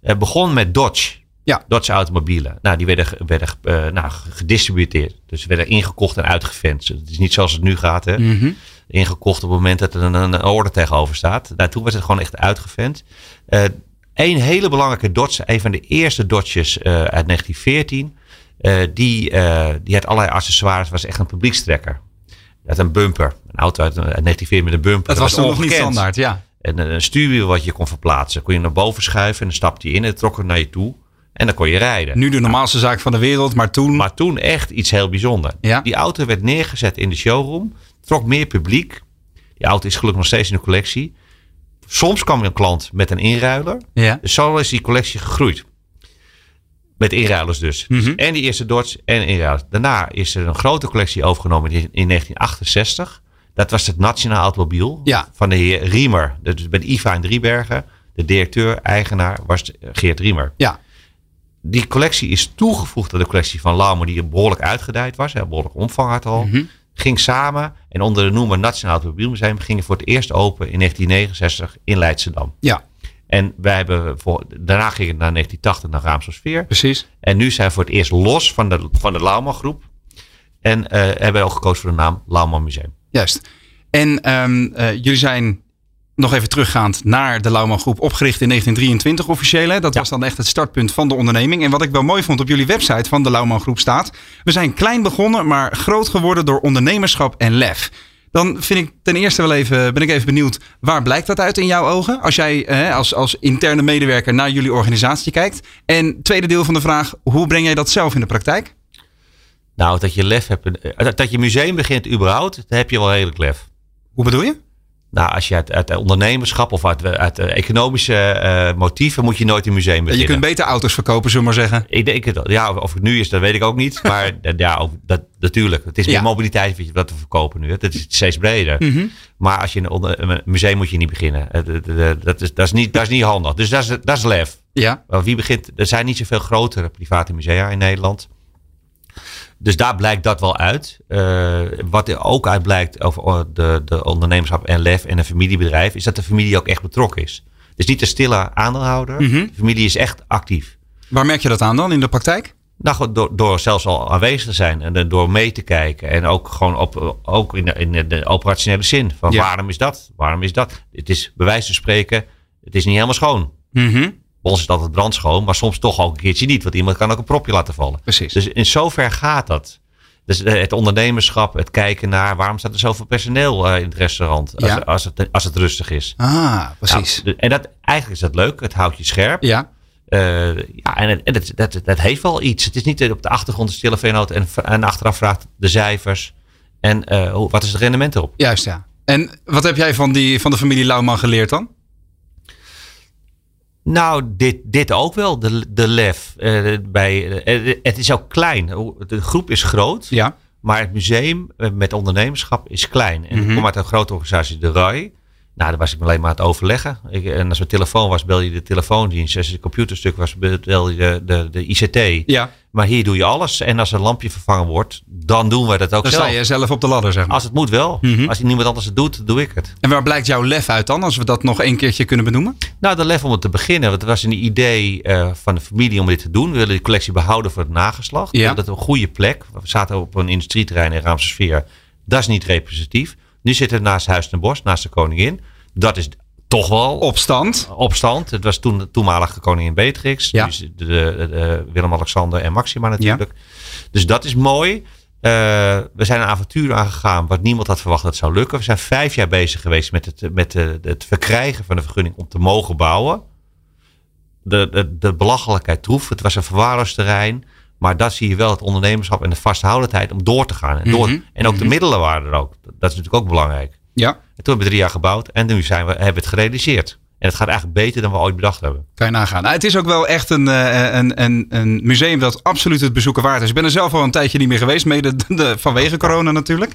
Eh, begon met Dodge. Ja. Dodge automobielen. Nou, die werden, werden eh, nou, gedistributeerd. Dus werden ingekocht en uitgevent. Het is niet zoals het nu gaat. Hè. Mhm. Ingekocht op het moment dat er een, een orde tegenover staat. Nou, toen werd het gewoon echt uitgevent. Eh een hele belangrijke Dodge, een van de eerste Dodges eh, uit 1914. eh, die, die had allerlei accessoires, was echt een publiekstrekker. Had een bumper. Een auto uit, uit 1914 met een bumper. Dat was nog niet standaard, ja. En een, stuurwiel wat je kon verplaatsen. Kon je naar boven schuiven en dan stapte je in en het trok het naar je toe. En dan kon je rijden. Nu de normaalste zaak van de wereld, maar toen... Maar toen echt iets heel bijzonders. Ja. Die auto werd neergezet in de showroom. Trok meer publiek. Die auto is gelukkig nog steeds in de collectie. Soms kwam een klant met een inruiler. ja. Dus zo is die collectie gegroeid. Met inruilers dus. Mhm. En die eerste Dodge en inruilers. Daarna is er een grote collectie overgenomen in, in 1968. Dat was het Nationaal Automobiel Ja. van de heer Riemer. Dus bij de IVA in Driebergen. De directeur, eigenaar was Geert Riemer. Ja. Die collectie is toegevoegd aan de collectie van Laumer, die behoorlijk uitgedijd was. Hè, behoorlijk omvang had al. Mhm. Ging samen en onder de noemer Nationaal Automobielmuseum gingen voor het eerst open in 1969 in Leidschendam. ja, En wij hebben voor, daarna ging het naar 1980 naar Raamsdorffeer. precies. En nu zijn we voor het eerst los van de, van de Lauman groep. En eh, hebben we ook gekozen voor de naam Lauman Museum. Juist. En ehm, eh, jullie zijn nog even teruggaand naar de Lauman Groep, opgericht in 1923 officieel. Hè? Dat Ja. was dan echt het startpunt van de onderneming. En wat ik wel mooi vond op jullie website van de Lauman Groep staat. We zijn klein begonnen, maar groot geworden door ondernemerschap en lef. Dan vind ik ten eerste wel even, ben ik even benieuwd, waar blijkt dat uit in jouw ogen? Als jij eh, als, als interne medewerker naar jullie organisatie kijkt. En tweede deel van de vraag, hoe breng jij dat zelf in de praktijk? Nou, dat je lef hebt. eh, Dat je museum begint überhaupt, dan heb je wel redelijk lef. Hoe bedoel je? Nou, als je uit, uit ondernemerschap of uit, uit eh, economische eh, motieven moet je nooit een museum Je beginnen. kunt beter auto's verkopen, zullen we maar zeggen. Ik denk het, ja, of het nu is, dat weet ik ook niet. Maar (laughs) ja, ook, dat, natuurlijk. Het is meer Ja. mobiliteit wat je- we verkopen nu. Dat is steeds breder. Mhm. Maar als je een, onder- een museum moet je niet beginnen. Eh, dat- is, dat is, niet, dat is niet handig. Dus dat is, dat is lef. Ja, wie begint, er zijn niet zoveel grotere private musea in Nederland. Dus daar blijkt dat wel uit. Eh, wat er ook uit blijkt over de, de ondernemerschap en lef en een familiebedrijf, is dat de familie ook echt betrokken is. Dus niet een stille aandeelhouder. Mhm. De familie is echt actief. waar merk je dat aan dan in de praktijk? Nou, door, door zelfs al aanwezig te zijn en door mee te kijken. En ook gewoon op, ook in, de, in de operationele zin. Van Ja. waarom is dat? Waarom is dat? Het is bij wijze van spreken, het is niet helemaal schoon. Mhm. Bij ons is het altijd brandschoon, maar soms toch ook een keertje niet. Want iemand kan ook een propje laten vallen. Precies. Dus in zover gaat dat. Dus eh, het ondernemerschap, het kijken naar waarom staat er zoveel personeel eh, in het restaurant als, Ja. als, het, als het rustig is. ah, precies. Nou, de- en dat, eigenlijk is dat leuk. Het houdt je scherp. ja, Eh, ja, en, het- en het, dat, dat heeft wel iets. Het is niet op de achtergrond een stille veenoot en, en achteraf vraagt de cijfers. En wat is het rendement erop? Juist, ja. En wat heb jij van, die, van de familie Lauwman geleerd dan? Nou, dit, dit ook wel, de, de lef. Eh, bij, eh, het is ook klein. De groep is groot. Ja. Maar het museum eh, met ondernemerschap is klein. En ik kom uit een grote organisatie, de RAI. Nou, daar was ik me alleen maar aan het overleggen. Ik, en als mijn telefoon was, bel je de telefoondienst. Als het computerstuk was, bel je de, de, de ICT. Ja. Maar hier doe je alles. En als een lampje vervangen wordt, dan doen we dat ook Dan zelf. sta je zelf op de ladder, zeg maar. Als het moet wel. Mhm. Als niemand anders het doet, doe ik het. En waar blijkt jouw lef uit dan, als we dat nog een keertje kunnen benoemen? Nou, de lef om het te beginnen. Want het was een idee eh, van de familie om dit te doen. We willen die collectie behouden voor het nageslacht. Ja. Dat is een goede plek. We zaten op een industrieterrein in Raamsesfeer. Dat is niet representatief. Nu zitten we naast Huis ten Bosch, naast de koningin. Dat is toch wel Opstand. opstand. Het was toen de toenmalige koningin Beatrix. Ja. Nu is de, de- de Willem-Alexander en Maxima natuurlijk. Dus dat is mooi. Eh, we zijn een avontuur aangegaan wat niemand had verwacht dat het zou lukken. We zijn vijf jaar bezig geweest met het, met het verkrijgen van de vergunning om te mogen bouwen. De, de, de belachelijkheid troef. Het was een verwaarloosd terrein. Maar dat zie je wel, het ondernemerschap en de vasthoudendheid om door te gaan. En, door, Mhm. en ook de middelen waren er ook. Dat is natuurlijk ook belangrijk. Ja, En toen hebben we drie jaar gebouwd en nu zijn we, hebben we het gerealiseerd. En het gaat eigenlijk beter dan we ooit bedacht hebben. kan je nagaan. Nou, het is ook wel echt een, eh, een, een, een museum dat absoluut het bezoeken waard is. Ik ben er zelf al een tijdje niet meer geweest, mede (laughs) de- de- vanwege corona natuurlijk.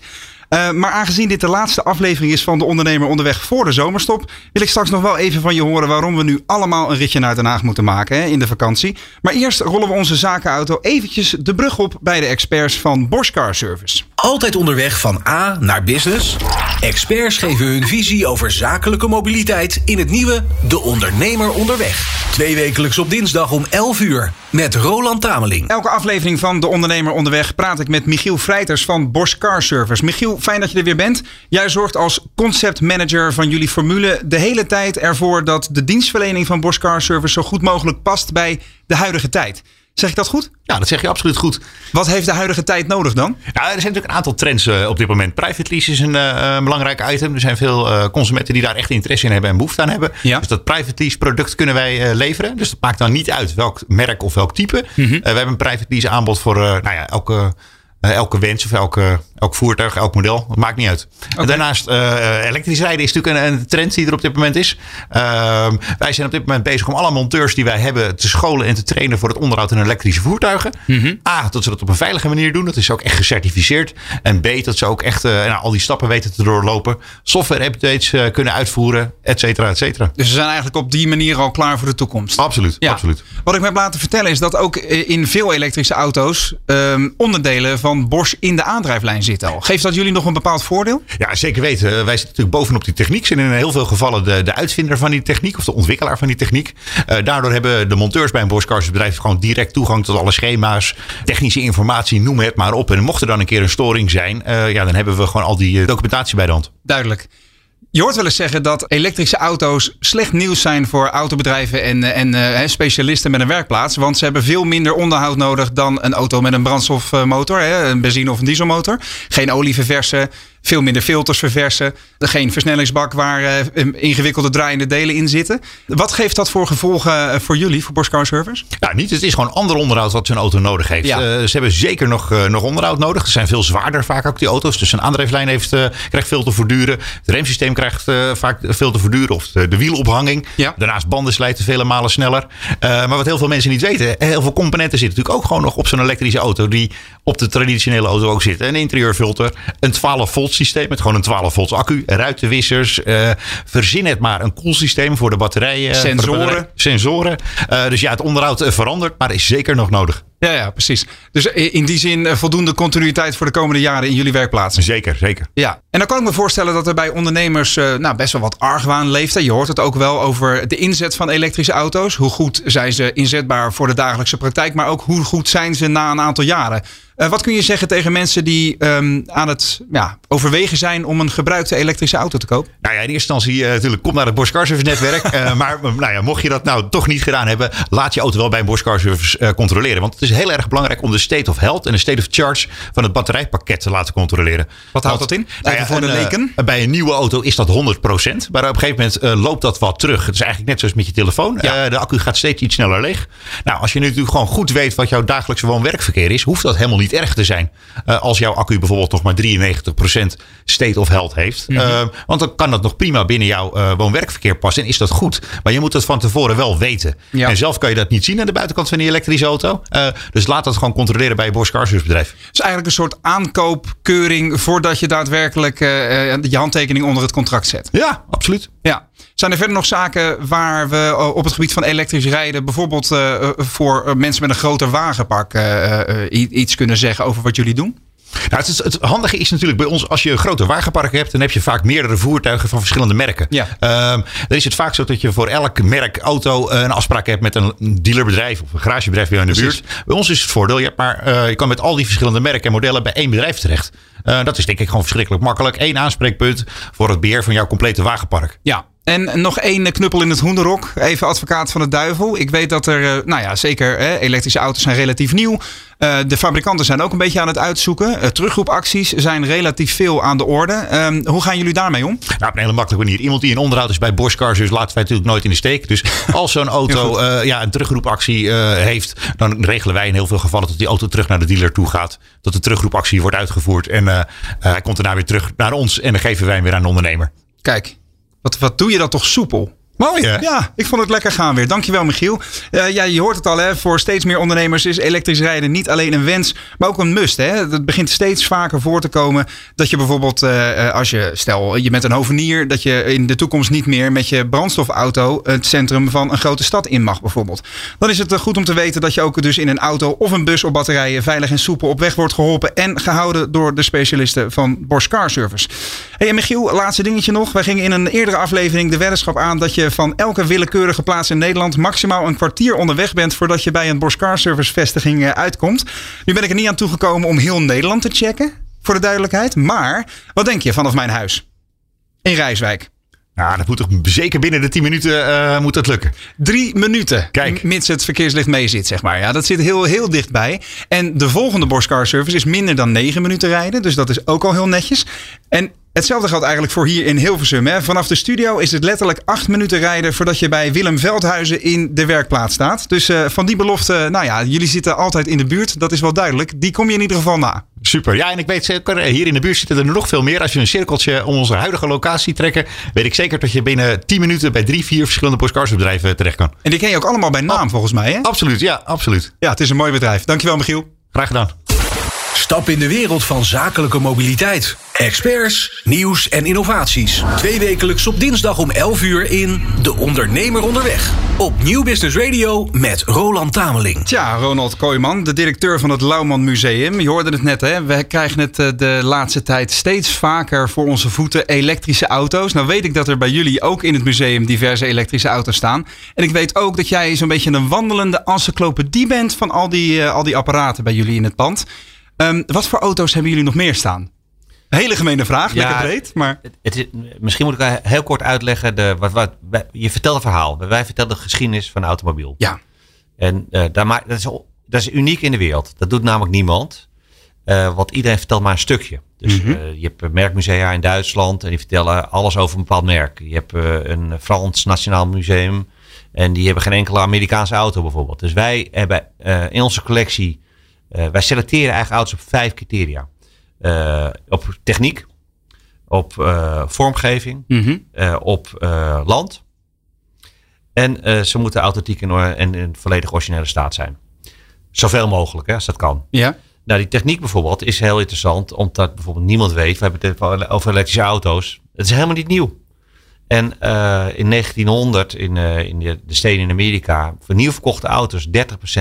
Eh, maar aangezien dit de laatste aflevering is van de ondernemer onderweg voor de zomerstop, wil ik straks nog wel even van je horen waarom we nu allemaal een ritje naar Den Haag moeten maken hè, in de vakantie. Maar eerst rollen we onze zakenauto eventjes de brug op bij de experts van Bosch Car Service. Altijd onderweg van A naar business? Experts geven hun visie over zakelijke mobiliteit in het nieuwe De Ondernemer Onderweg. Twee wekelijks op dinsdag om 11 uur met Roland Tameling. Elke aflevering van De Ondernemer Onderweg praat ik met Michiel Vrijters van Bosch Car Service. Michiel, fijn dat je er weer bent. Jij zorgt als conceptmanager van jullie formule de hele tijd ervoor dat de dienstverlening van Bosch Car Service zo goed mogelijk past bij de huidige tijd. Zeg ik dat goed? Ja, dat zeg je absoluut goed. Wat heeft de huidige tijd nodig dan? Nou, er zijn natuurlijk een aantal trends eh, op dit moment. Private lease is een eh, belangrijk item. Er zijn veel eh, consumenten die daar echt interesse in hebben en behoefte aan hebben. Ja. Dus dat private lease product kunnen wij leveren. Dus dat maakt dan niet uit welk merk of welk type. Mhm. We hebben een private lease aanbod voor nou ja, elke, elke wens of elke, elk voertuig, elk model. Dat maakt niet uit. En Daarnaast, eh, elektrisch rijden is natuurlijk een, een trend die er op dit moment is. Ehm, wij zijn op dit moment bezig om alle monteurs die wij hebben te scholen en te trainen voor het onderhoud in elektrische voertuigen. Mhm. A, dat ze dat op een veilige manier doen. Dat is ook echt gecertificeerd. En B, dat ze ook echt eh, nou, al die stappen weten te doorlopen. Software updates eh, kunnen uitvoeren, et cetera, et cetera. Dus we zijn eigenlijk op die manier al klaar voor de toekomst. Absoluut, Ja. absoluut. Wat ik me heb laten vertellen is dat ook eh, in veel elektrische auto's ehm, onderdelen van Bosch in de aandrijflijn zitten al. Geeft dat jullie nog een bepaald voordeel? Ja, zeker weten. Wij zitten natuurlijk bovenop die techniek. Zijn in heel veel gevallen de, de uitvinder van die techniek of de ontwikkelaar van die techniek. Eh, daardoor hebben de monteurs bij een Bosch Cars bedrijf gewoon direct toegang tot alle schema's, technische informatie, noem het maar op. En mocht er dan een keer een storing zijn, eh, ja, dan hebben we gewoon al die eh, documentatie bij de hand. Duidelijk. Je hoort wel eens zeggen dat elektrische auto's slecht nieuws zijn voor autobedrijven en, eh, en eh, specialisten met een werkplaats. Want ze hebben veel minder onderhoud nodig dan een auto met een brandstofmotor, hè, een benzine- of een dieselmotor. Geen olie verversen, veel minder filters verversen. Geen versnellingsbak waar eh, ingewikkelde draaiende delen in zitten. Wat geeft dat voor gevolgen eh, voor jullie, voor Bosch Car Service? Ja, niet. Het is gewoon ander onderhoud wat zo'n auto nodig heeft. Ja. Eh, ze hebben zeker nog, nog onderhoud nodig. Ze zijn veel zwaarder vaak ook die auto's. Dus een aandrijflijn heeft, krijgt veel te voortduren. Het remsysteem krijgt vaak veel te voortduren. Of de, wielophanging. Ja. Daarnaast banden slijten vele malen sneller. Maar wat heel veel mensen niet weten. Heel veel componenten zitten natuurlijk ook gewoon nog op zo'n elektrische auto. Die op de traditionele auto ook zitten. Een interieurfilter. Een 12 volt systeem met gewoon een 12 volts accu. Ruitenwissers. eh verzin het maar. Een koelsysteem voor de batterijen. voor de Sensoren. batterij- sensoren. Eh, dus ja, het onderhoud eh, verandert, maar is zeker nog nodig. Ja, ja, precies. Dus in die zin voldoende continuïteit voor de komende jaren in jullie werkplaatsen. Zeker, zeker. Ja, en dan kan ik me voorstellen dat er bij ondernemers nou, best wel wat argwaan leeft. Je hoort het ook wel over de inzet van elektrische auto's. Hoe goed zijn ze inzetbaar voor de dagelijkse praktijk, maar ook hoe goed zijn ze na een aantal jaren. Uh, wat kun je zeggen tegen mensen die um, aan het ja, overwegen zijn om een gebruikte elektrische auto te kopen? Nou ja, in eerste instantie uh, natuurlijk kom naar het Bosch Car Service netwerk. uh, (laughs) maar nou ja, mocht je dat nou toch niet gedaan hebben, laat je auto wel bij een Bosch Car Service controleren. Want het is heel erg belangrijk om de state of health en de state of charge van het batterijpakket te laten controleren. Wat houdt dat in? Nou ja, voor de leken? bij een nieuwe auto is dat 100%. Maar op een gegeven moment loopt dat wat terug. Het is eigenlijk net zoals met je telefoon. Ja. de accu gaat steeds iets sneller leeg. Nou, als je nu natuurlijk gewoon goed weet wat jouw dagelijkse woon-werkverkeer is, hoeft dat helemaal niet erg te zijn. Uh, als jouw accu bijvoorbeeld nog maar 93% state of health heeft. Mm -hmm. uh, want dan kan dat nog prima binnen jouw uh, woon-werkverkeer passen en is dat goed. Maar je moet het van tevoren wel weten. Ja. En zelf kan je dat niet zien aan de buitenkant van die elektrische auto. dus laat dat gewoon controleren bij je Bosch Car Service bedrijf. Het is eigenlijk een soort aankoopkeuring voordat je daadwerkelijk je handtekening onder het contract zet. Ja, absoluut. Ja. Zijn er verder nog zaken waar we op het gebied van elektrisch rijden, bijvoorbeeld uh, voor mensen met een groter wagenpark, uh, iets kunnen zeggen over wat jullie doen? Nou, het, is, het, handige is natuurlijk bij ons, als je een grote wagenpark hebt, dan heb je vaak meerdere voertuigen van verschillende merken. Ja. Um, dan is het vaak zo dat je voor elk merk auto een afspraak hebt met een dealerbedrijf of een garagebedrijf bij jou in de Precies. buurt. Bij ons is het voordeel, je, hebt maar, uh, je kan met al die verschillende merken en modellen bij één bedrijf terecht. Uh, dat is denk ik gewoon verschrikkelijk makkelijk. Eén aanspreekpunt voor het beheer van jouw complete wagenpark. Ja, en nog één knuppel in het hoenderok. Even advocaat van de duivel. Ik weet dat er, nou ja, zeker hè, elektrische auto's zijn relatief nieuw. Uh, de fabrikanten zijn ook een beetje aan het uitzoeken. Uh, terugroepacties zijn relatief veel aan de orde. Uh, hoe gaan jullie daarmee om? Nou, op een hele makkelijke manier. Iemand die in onderhoud is bij Bosch Cars, dus laten wij natuurlijk nooit in de steek. Dus (laughs) als zo'n auto ja, ja, een terugroepactie heeft, dan regelen wij in heel veel gevallen dat die auto terug naar de dealer toe gaat. Dat de terugroepactie wordt uitgevoerd en hij komt daarna weer terug naar ons en dan geven wij hem weer aan de ondernemer. Kijk, wat, wat doe je dat toch soepel? Mooi hè? Ja, ik vond het lekker gaan weer. Dankjewel Michiel. Uh, ja, je hoort het al hè. Voor steeds meer ondernemers is elektrisch rijden niet alleen een wens, maar ook een must. Hè. Het begint steeds vaker voor te komen dat je bijvoorbeeld uh, als je, stel je bent een hovenier, dat je in de toekomst niet meer met je brandstofauto het centrum van een grote stad in mag bijvoorbeeld. Dan is het goed om te weten dat je ook dus in een auto of een bus op batterijen veilig en soepel op weg wordt geholpen en gehouden door de specialisten van Bosch Car Service. Hey, en Michiel, laatste dingetje nog. Wij gingen in een eerdere aflevering de weddenschap aan dat je van elke willekeurige plaats in Nederland maximaal een kwartier onderweg bent voordat je bij een Bosch Car Service vestiging eh, uitkomt. Nu ben ik er niet aan toegekomen om heel Nederland te checken, voor de duidelijkheid. Maar wat denk je vanaf mijn huis? In Rijswijk. Nou, dat moet toch zeker binnen de 10 minuten uh, moet dat lukken. Drie minuten. Kijk. Mits het verkeerslicht mee zit, zeg maar. Ja, dat zit heel, heel dichtbij. En de volgende Bosch Car Service is minder dan 9 minuten rijden. Dus dat is ook al heel netjes. En Hetzelfde geldt eigenlijk voor hier in Hilversum. Hè. Vanaf de studio is het letterlijk acht minuten rijden voordat je bij Willem Veldhuizen in de werkplaats staat. Dus uh, van die belofte, nou ja, jullie zitten altijd in de buurt. Dat is wel duidelijk. Die kom je in ieder geval na. Super. Ja, en ik weet zeker, hier in de buurt zitten er nog veel meer. Als je een cirkeltje om onze huidige locatie trekken, weet ik zeker dat je binnen 10 minuten bij drie, vier verschillende postcardsbedrijven terecht kan. En die ken je ook allemaal bij naam, oh, volgens mij, hè? Absoluut, ja, absoluut. Ja, het is een mooi bedrijf. Dankjewel, Michiel. Graag gedaan. Stap in de wereld van zakelijke mobiliteit. Experts, nieuws en innovaties. Twee wekelijks op dinsdag om 11 uur in De Ondernemer Onderweg. Op Nieuw Business Radio met Roland Tameling. Tja, Ronald Kooijman, de directeur van het Lauwman Museum. Je hoorde het net, hè? We krijgen het eh, de laatste tijd steeds vaker voor onze voeten elektrische auto's. Nou weet ik dat er bij jullie ook in het museum diverse elektrische auto's staan. En ik weet ook dat jij zo'n beetje een wandelende encyclopedie bent van al die, uh, al die apparaten bij jullie in het pand. Um, wat voor auto's hebben jullie nog meer staan? Een hele gemene vraag, ja, lekker breed. Maar... Het, het is, misschien moet ik heel kort uitleggen. De, wat, wat, je vertelt een verhaal. Wij vertellen de geschiedenis van de automobiel. Ja. En uh, daar maakt, dat, is, dat is uniek in de wereld. Dat doet namelijk niemand. Uh, want iedereen vertelt maar een stukje. Dus mm -hmm. uh, je hebt merkmusea in Duitsland en die vertellen alles over een bepaald merk. Je hebt een Frans Nationaal Museum en die hebben geen enkele Amerikaanse auto bijvoorbeeld. Dus wij hebben in onze collectie wij selecteren eigenlijk auto's op vijf criteria. Uh, op techniek, op uh, vormgeving, mm -hmm. op land. En ze moeten authentiek en, en in volledig originele staat zijn. Zoveel mogelijk, hè, als dat kan. Ja. Nou, die techniek bijvoorbeeld is heel interessant, omdat bijvoorbeeld niemand weet. We hebben het over elektrische auto's. Het is helemaal niet nieuw. En in 1900 in, in de, de steden in Amerika, voor nieuw verkochte auto's, 30%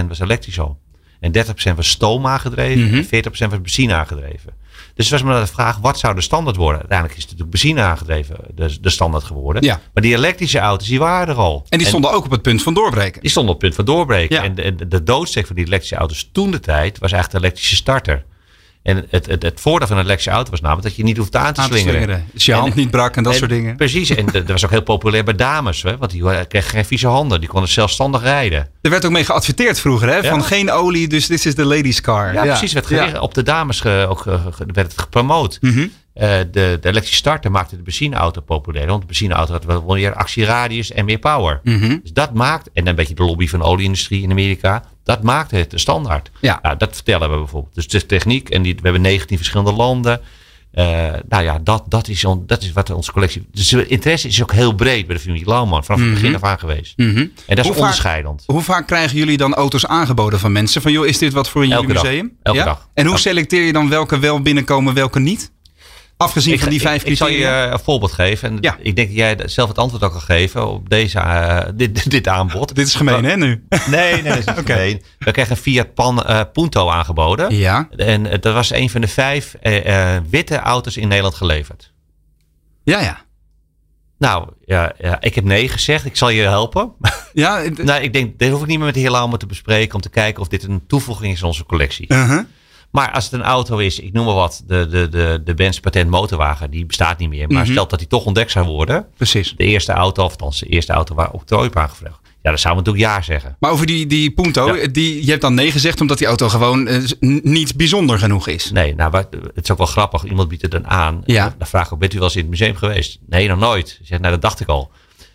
was elektrisch al. En 30% was stoom aangedreven. Mhm. En 40% was benzine aangedreven. Dus het was maar de vraag, wat zou de standaard worden? Uiteindelijk is het natuurlijk benzine aangedreven de, de standaard geworden. Ja. Maar die elektrische auto's, die waren er al. En die stonden ook op het punt van doorbreken. Die stonden op het punt van doorbreken. Ja. En de, de, de doodsteek van die elektrische auto's toen de tijd was eigenlijk de elektrische starter. En het, het, het voordeel van een elektrische auto was namelijk dat je niet hoeft aan te Aan te slingeren. Dus je hand En- niet brak en dat en- soort dingen. Precies. En dat was ook heel populair bij dames. Hè? Want die kregen geen vieze handen. Die konden zelfstandig rijden. Er werd ook mee geadverteerd vroeger, hè? Ja. Van geen olie, dus dit is de ladies car. Ja, precies. Werd Op de dames ge- ook, ge- werd het gepromoot. Eh, de, de elektrische starter maakte de benzineauto populair. Want de benzineauto had wel meer actieradius en meer power. Mhm. Dus dat maakt, en een beetje de lobby van de olieindustrie in Amerika, dat maakte het de standaard. Ja. Nou, dat vertellen we bijvoorbeeld. Dus de techniek, en die, we hebben 19 verschillende landen. Eh, nou ja, dat, dat, is on- dat is wat onze collectie. Dus de interesse is ook heel breed bij de familie Lauwman. Vanaf het begin af aan geweest. Mhm. En dat is Hoe vaak- onderscheidend. Hoe vaak krijgen jullie dan auto's aangeboden van mensen? Van joh, is dit wat voor in jullie Elke dag. museum? Elke ja? dag. En hoe Elke- selecteer je dan welke wel binnenkomen, welke niet? Afgezien van die vijf ik, ik zal je eh, een voorbeeld geven. En Ja. ik denk dat jij zelf het antwoord ook kan geven op deze, eh, dit, (laughs) dit aanbod. Dit is gemeen, hè, nu? Nee, nee, dat is (laughs) gemeen. We kregen een Fiat Pan, eh, Punto aangeboden. Ja. En dat was een van de vijf witte auto's in Nederland geleverd. Ja, ja. Nou, ja, ja, ik heb nee gezegd. Ik zal je helpen. (laughs) Ja, nou, ik denk, dit hoef ik niet meer met de heer Lauwman te bespreken. Om te kijken of dit een toevoeging is aan onze collectie. uh-huh. Maar als het een auto is, ik noem maar wat, de, de, de, de Benz patent motorwagen, die bestaat niet meer. Maar Mhm. stelt dat die toch ontdekt zou worden. precies. De eerste auto, of althans de eerste auto waar octrooi op aangevraagd. Ja, dan zouden we natuurlijk ja zeggen. Maar over die, die Punto, Ja. die, je hebt dan nee gezegd omdat die auto gewoon eh, niet bijzonder genoeg is. Nee, nou, het is ook wel grappig. Iemand biedt het dan aan. Ja. Dan vraag ik ook, bent u wel eens in het museum geweest? Nee, nog nooit. Ik zeg, nou, dat dacht ik al.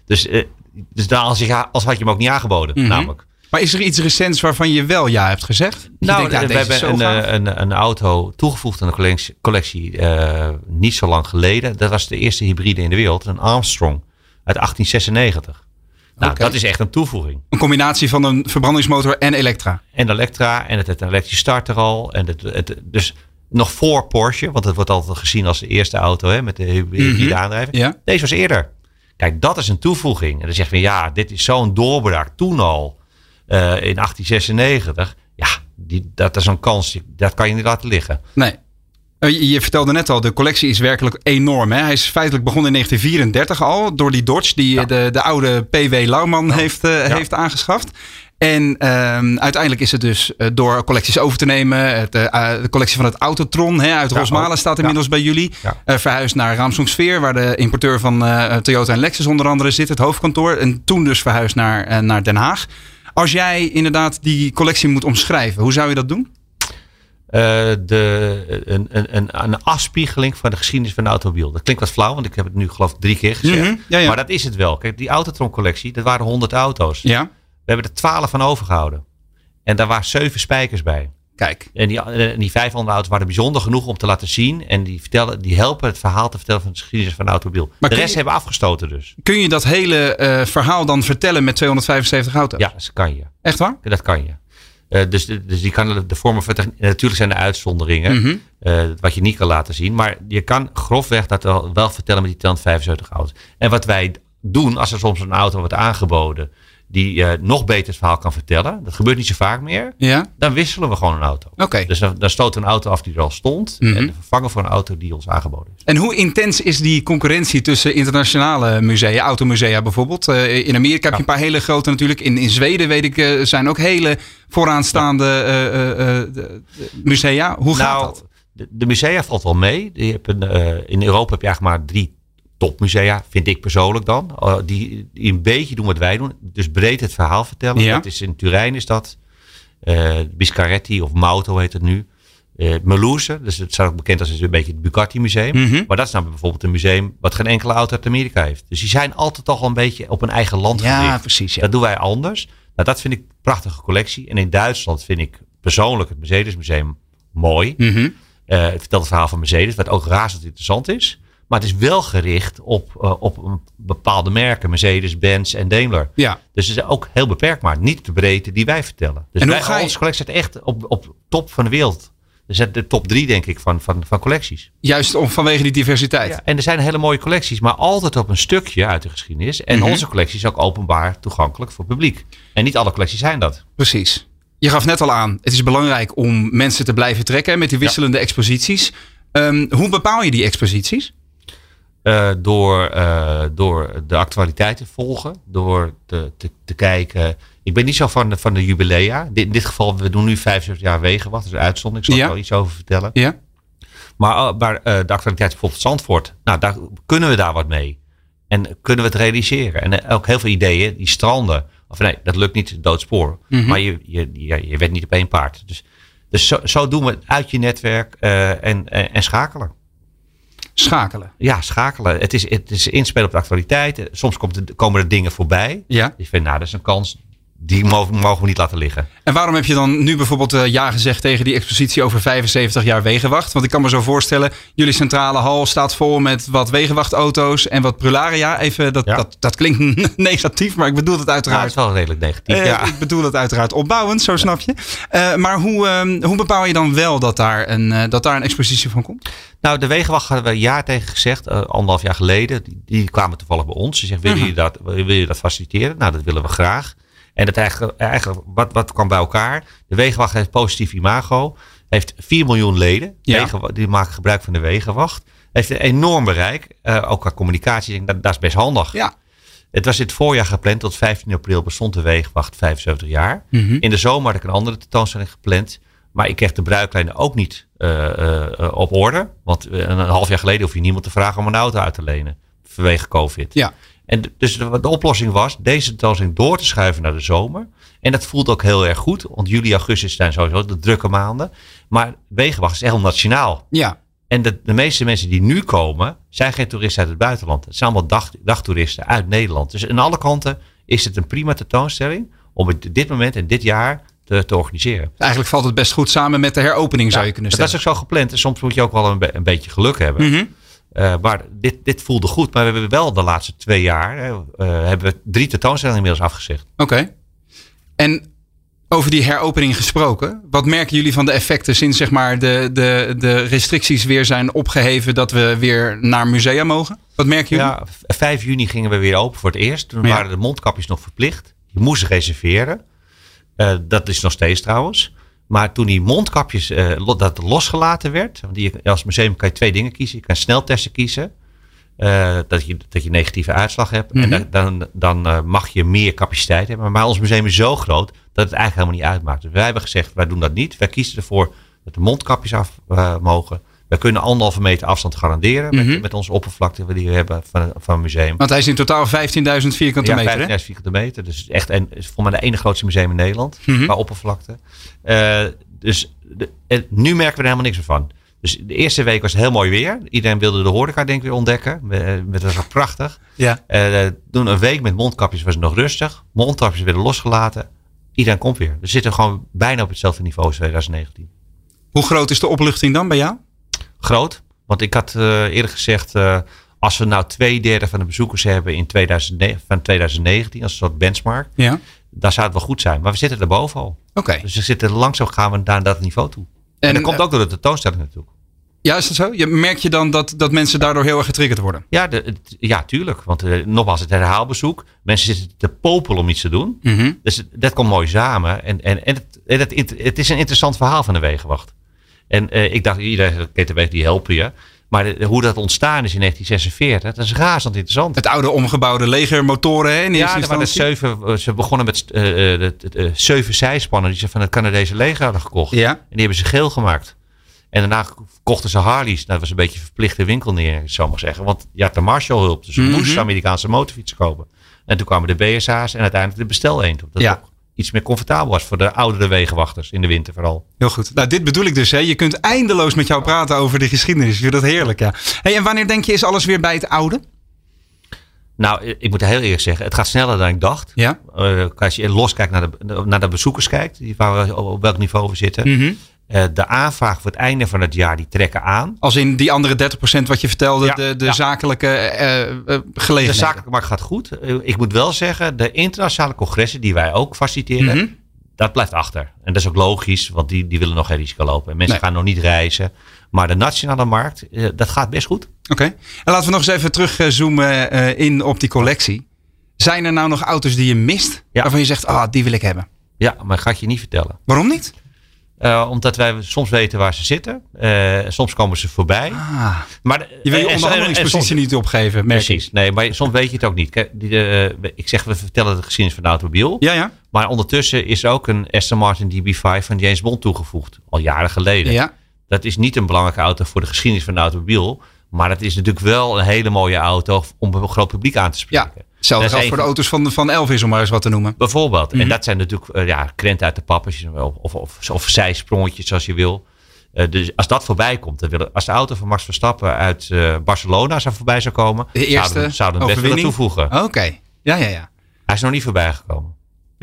Dus, eh, dus dan als, je, als had je hem ook niet aangeboden, Mhm. namelijk. Maar is er iets recents waarvan je wel ja hebt gezegd? Je Nou, denkt, ja, we hebben een, eh, een, een auto toegevoegd aan de collectie, collectie eh, niet zo lang geleden. Dat was de eerste hybride in de wereld, een Armstrong uit 1896. Nou, dat is echt een toevoeging. Een combinatie van een verbrandingsmotor en elektra. En Electra en het heeft een elektrische starter al. En het, het, dus nog voor Porsche, want het wordt altijd gezien als de eerste auto hè, met de hybride Mhm. aandrijving. Ja. Deze was eerder. Kijk, dat is een toevoeging. En dan zeg je, ja, dit is zo'n doorbraak toen al in 1896. Ja, die, dat is een kans, dat kan je niet laten liggen. Nee. Eh, Je, vertelde net al, de collectie is werkelijk enorm. Hè? Hij is feitelijk begonnen in 1934 al door die Dodge die Ja. de, de oude P.W. Lauwman heeft, eh, heeft aangeschaft. En ehm, uiteindelijk is het dus eh, door collecties over te nemen. Het, eh, eh, de collectie van het Autotron hè, uit Rosmalen ook. staat inmiddels bij jullie. Eh, verhuisd naar Ramsungsfeer, waar de importeur van eh, Toyota en Lexus onder andere zit, het hoofdkantoor. En toen dus verhuisd naar, eh, naar Den Haag. Als jij inderdaad die collectie moet omschrijven, hoe zou je dat doen? Eh, de, een, een, een, een afspiegeling van de geschiedenis van de automobiel. Dat klinkt wat flauw, want ik heb het nu geloof ik drie keer gezegd. Mhm, ja, ja. Maar dat is het wel. Kijk, die Autotron-collectie, dat waren 100 auto's. Ja, We hebben er 12 van overgehouden. En daar waren zeven spijkers bij. Kijk. En die, en die vijf auto's waren bijzonder genoeg om te laten zien. En die, vertellen, die helpen het verhaal te vertellen van de geschiedenis van de automobiel. Maar de rest je- hebben we afgestoten dus. Kun je dat hele eh, verhaal dan vertellen met 275 auto's? Ja, dat kan je. Echt waar? Dat kan je. Eh, dus, dus die kan de, vormen van. Natuurlijk zijn er uitzonderingen. Mhm. eh, wat je niet kan laten zien. Maar je kan grofweg dat wel, wel vertellen met die 275 auto's. En wat wij doen als er soms een auto wordt aangeboden. Die eh, nog beter het verhaal kan vertellen. Dat gebeurt niet zo vaak meer. Ja? Dan wisselen we gewoon een auto. Oké. Dus dan, dan stoten een auto af die er al stond. Mhm. En vervangen voor een auto die ons aangeboden is. En hoe intens is die concurrentie tussen internationale musea, automusea bijvoorbeeld? Eh, in Amerika heb je een paar hele grote natuurlijk. In, in Zweden weet ik, eh, zijn ook hele vooraanstaande de- de musea. Hoe gaat nou, dat? De, de musea valt wel mee. Je hebt een, in Europa heb je eigenlijk maar drie topmusea, vind ik persoonlijk dan. eh, die, die een beetje doen wat wij doen. Dus breed het verhaal vertellen. Ja. Dat is in Turijn is dat. eh Biscaretti of Mauto heet het nu. Eh Melouse, dus het staat ook bekend als een beetje het Bugatti Museum. Mhm. Maar dat is nou bijvoorbeeld een museum wat geen enkele auto uit Amerika heeft. Dus die zijn altijd toch wel een beetje op een eigen land Ja, gericht. precies. Ja. Dat doen wij anders. Nou, dat vind ik een prachtige collectie. En in Duitsland vind ik persoonlijk het Mercedes Museum mooi. Mhm. Het vertelt het verhaal van Mercedes, wat ook razend interessant is. Maar het is wel gericht op, eh, op bepaalde merken. Mercedes, Benz en Daimler. ja. Dus het is ook heel beperkt, maar niet de breedte die wij vertellen. Dus En wij, ga je- onze collectie staat echt op, op top van de wereld. Dus de top drie, denk ik, van, van, van collecties. Juist om, vanwege die diversiteit. Ja, en er zijn hele mooie collecties, maar altijd op een stukje uit de geschiedenis. En Mhm. onze collectie is ook openbaar toegankelijk voor het publiek. En niet alle collecties zijn dat. Precies. Je gaf net al aan, het is belangrijk om mensen te blijven trekken met die wisselende exposities. Ehm, hoe bepaal je die exposities? Uh, door, uh, door de actualiteit te volgen, door te, te, te, kijken. Ik ben niet zo van de, van de jubilea. In dit geval, we doen nu 75 jaar Wegenwacht, dat is een uitzondering. Ik zal ja. er wel iets over vertellen. Ja. Maar, maar uh, de actualiteit bijvoorbeeld Zandvoort, nou, daar, kunnen we daar wat mee? En kunnen we het realiseren? En ook heel veel ideeën, die stranden. Of nee, dat lukt niet, doodspoor. Mm -hmm. Maar je, je, je, je niet op één paard. Dus, dus zo, zo doen we het uit je netwerk en, en, en schakelen. Schakelen. Ja, schakelen. Het is, het is inspelen op de actualiteit. Soms komt komen er dingen voorbij. Ja. Je vindt, nou, dat is een kans. Die mogen, we niet laten liggen. En waarom heb je dan nu bijvoorbeeld uh, ja gezegd tegen die expositie over 75 jaar Wegenwacht? Want ik kan me zo voorstellen, jullie centrale hal staat vol met wat Wegenwachtauto's en wat Prularia. Even, dat, Ja. dat, dat klinkt (laughs) negatief, maar ik bedoel het Ja, het uiteraard. is wel redelijk negatief. Eh, ja. Ik bedoel het uiteraard opbouwend, zo snap je. Eh, maar hoe, ehm, hoe bepaal je dan wel dat daar, een, eh, dat daar een expositie van komt? Nou, de Wegenwacht hadden we een jaar tegen gezegd, eh, anderhalf jaar geleden. Die, die kwamen toevallig bij ons. Ze zeggen, willen Mhm. jullie dat, wil je dat faciliteren? Nou, dat willen we graag. En dat eigenlijk, eigenlijk wat, wat kwam bij elkaar? De Wegenwacht heeft positief imago. Heeft 4 miljoen leden. Ja. Die maken gebruik van de Wegenwacht. Heeft een enorm bereik. eh, ook qua communicatie. Ik denk, Dat, dat is best handig. Ja. Het was in het voorjaar gepland. Tot 15 april bestond de Wegenwacht 75 jaar. Mhm. In de zomer had ik een andere tentoonstelling gepland. Maar ik kreeg de bruiklijnen ook niet eh, eh, op orde. Want een half jaar geleden hoef je niemand te vragen om een auto uit te lenen. Vanwege COVID. Ja. En dus de, de oplossing was deze tentoonstelling door te schuiven naar de zomer. En dat voelt ook heel erg goed. Want juli, augustus zijn sowieso de drukke maanden. Maar Wegenwacht is echt heel nationaal. Ja. En de, de meeste mensen die nu komen, zijn geen toeristen uit het buitenland. Het zijn allemaal dag, dagtoeristen uit Nederland. Dus aan alle kanten is het een prima tentoonstelling om het dit moment en dit jaar te, te organiseren. Eigenlijk valt het best goed samen met de heropening, zou je kunnen dat stellen. is ook zo gepland. En soms moet je ook wel een, be- een beetje geluk hebben. Mhm. Eh, maar dit, dit voelde goed. Maar we hebben wel de laatste twee jaar hè, eh, hebben we drie tentoonstellingen inmiddels afgezegd. Oké. En over die heropening gesproken. Wat merken jullie van de effecten sinds zeg maar, de, de, de restricties weer zijn opgeheven dat we weer naar musea mogen? Wat merken jullie? Ja, v- 5 juni gingen we weer open voor het eerst. Toen Ja. waren de mondkapjes nog verplicht. Je moest reserveren. Eh, dat is nog steeds trouwens. Maar toen die mondkapjes eh, dat losgelaten werd. Want die, als museum kan je twee dingen kiezen. Je kan sneltesten kiezen. eh, dat, je, dat je negatieve uitslag hebt. Mhm. En dan, dan, dan eh, mag je meer capaciteit hebben. Maar ons museum is zo groot dat het eigenlijk helemaal niet uitmaakt. Dus wij hebben gezegd, wij doen dat niet. Wij kiezen ervoor dat de mondkapjes af mogen. Wij kunnen anderhalve meter afstand garanderen Mhm. met, met onze oppervlakte die we hebben van, van een museum. Want hij is in totaal 15.000 vierkante Ja, meter. hè? 15.000 vierkante meter. Dus het echt is voor mij de ene grootste museum in Nederland. Mhm. Qua oppervlakte. Eh, dus de, en nu merken we er helemaal niks meer van. Dus de eerste week was het heel mooi weer. Iedereen wilde de horeca denk ik weer ontdekken. Met, met, dat was prachtig. Ja. Eh, toen een week met mondkapjes was het nog rustig. Mondkapjes werden losgelaten. Iedereen komt weer. We zitten gewoon bijna op hetzelfde niveau als 2019. Hoe groot is de opluchting dan bij jou? Groot. Want ik had eh, eerder gezegd... eh, als we nou twee derde van de bezoekers hebben in 2009, van 2019... als een soort benchmark... Ja. dan zou het wel goed zijn. Maar we zitten er boven al. Oké. Dus we zitten langzaam gaan we naar dat niveau toe. En, En, dat komt eh, ook door de tentoonstelling natuurlijk. Ja, is dat zo? Je, merk je dan dat, dat mensen daardoor heel erg getriggerd worden? Ja, de, ja, tuurlijk. Want nogmaals, het herhaalbezoek. Mensen zitten te popelen om iets te doen. Mhm. Dus dat komt mooi samen. En, en, en het, en het, het is een interessant verhaal van de Wegenwacht. En eh, ik dacht, iedereen Wegenwacht, die helpen je. Maar de- hoe dat ontstaan is in 1946, dat is razend interessant. Het oude omgebouwde legermotoren hè, in Ja, eerste er instantie. zeven, eh, ze begonnen met eh, eh, de- zeven zijspannen die ze van het Canadese leger hadden gekocht. Ja. En die hebben ze geel gemaakt. En daarna kochten ze Harleys. Nou, dat was een beetje een verplichte winkel neer, zou maar zeggen. Want je had de Marshall-hulp. Dus ze Mhm. moesten Amerikaanse motorfietsen kopen. En toen kwamen de BSA's en uiteindelijk de bestel eend. Dat Ja. Iets meer comfortabel was voor de oudere wegenwachters in de winter vooral. Heel goed. Nou, dit bedoel ik dus. Hè. Je kunt eindeloos met jou praten over de geschiedenis. Ik vind dat heerlijk, ja. Hey, en wanneer denk je is alles weer bij het oude? Nou, ik moet heel eerlijk zeggen, het gaat sneller dan ik dacht. Ja. Eh, als je los kijkt naar de, naar de bezoekers kijkt, die waar we, op welk niveau we zitten. Mhm. De aanvraag voor het einde van het jaar, die trekken aan. Als in die andere 30% wat je vertelde, Ja, de, de ja. zakelijke eh, eh, De zakelijke markt gaat goed. Eh, Ik moet wel zeggen, de internationale congressen die wij ook faciliteren, Mhm. dat blijft achter. En dat is ook logisch, want die, die willen nog geen risico lopen. En mensen Nee. gaan nog niet reizen. Maar de nationale markt, eh, dat gaat best goed. Oké. En laten we nog eens even terugzoomen eh in op die collectie. Zijn er nou nog auto's die je mist? Ja. Waarvan je zegt, ah, die wil ik hebben. Ja, maar ga ik je niet vertellen. Waarom niet? Uh, omdat wij soms weten waar ze zitten. Uh, soms komen ze voorbij. Ah, maar, je wil je onderhandelingspositie niet opgeven, Precies. Nee, maar soms weet je het ook niet. Kijk, die, uh, ik zeg, we vertellen de geschiedenis van de automobiel. Ja, ja. Maar ondertussen is ook een Aston Martin DB5 van James Bond toegevoegd. Al jaren geleden. Ja. Dat is niet een belangrijke auto voor de geschiedenis van de automobiel. Maar het is natuurlijk wel een hele mooie auto om een groot publiek aan te spreken. Ja. Hetzelfde geldt voor de auto's van, van Elvis, om maar eens wat te noemen. Bijvoorbeeld. En mhm. dat zijn natuurlijk uh, ja, krenten uit de pappers of, of, of, of zijsprongetjes als je wil. Uh, dus als dat voorbij komt, dan willen, als de auto van Max Verstappen uit uh, Barcelona zou voorbij zou komen, de eerste zouden, zouden we best willen toevoegen. Oké, ja, ja, ja. Hij is nog niet voorbij gekomen.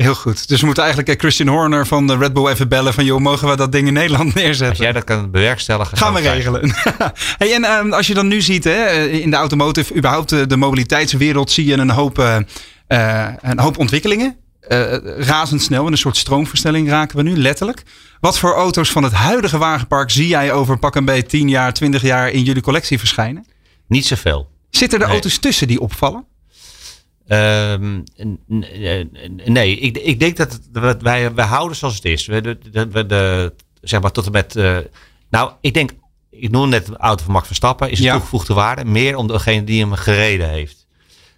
Heel goed. Dus we moeten eigenlijk Christian Horner van de Red Bull even bellen van... joh, mogen we dat ding in Nederland (laughs) neerzetten? Als jij dat kan bewerkstelligen... Gaan we regelen. (laughs) hey, en uh, als je dan nu ziet hè, in de automotive, überhaupt de, de mobiliteitswereld... zie je een hoop, uh, een hoop ontwikkelingen. razendsnel, in een soort stroomversnelling raken we nu, letterlijk. Wat voor auto's van het huidige wagenpark zie jij over pak een beetje 10 jaar, 20 jaar... in jullie collectie verschijnen? Niet zoveel. Zitten er auto's tussen die opvallen? Um, nee, ik, ik denk dat wij, wij houden zoals het is. We, de, de, de, zeg maar tot en met. Uh, nou, ik denk, ik noem net de auto van Max Verstappen, is een toegevoegde waarde. Meer om degene die hem gereden heeft.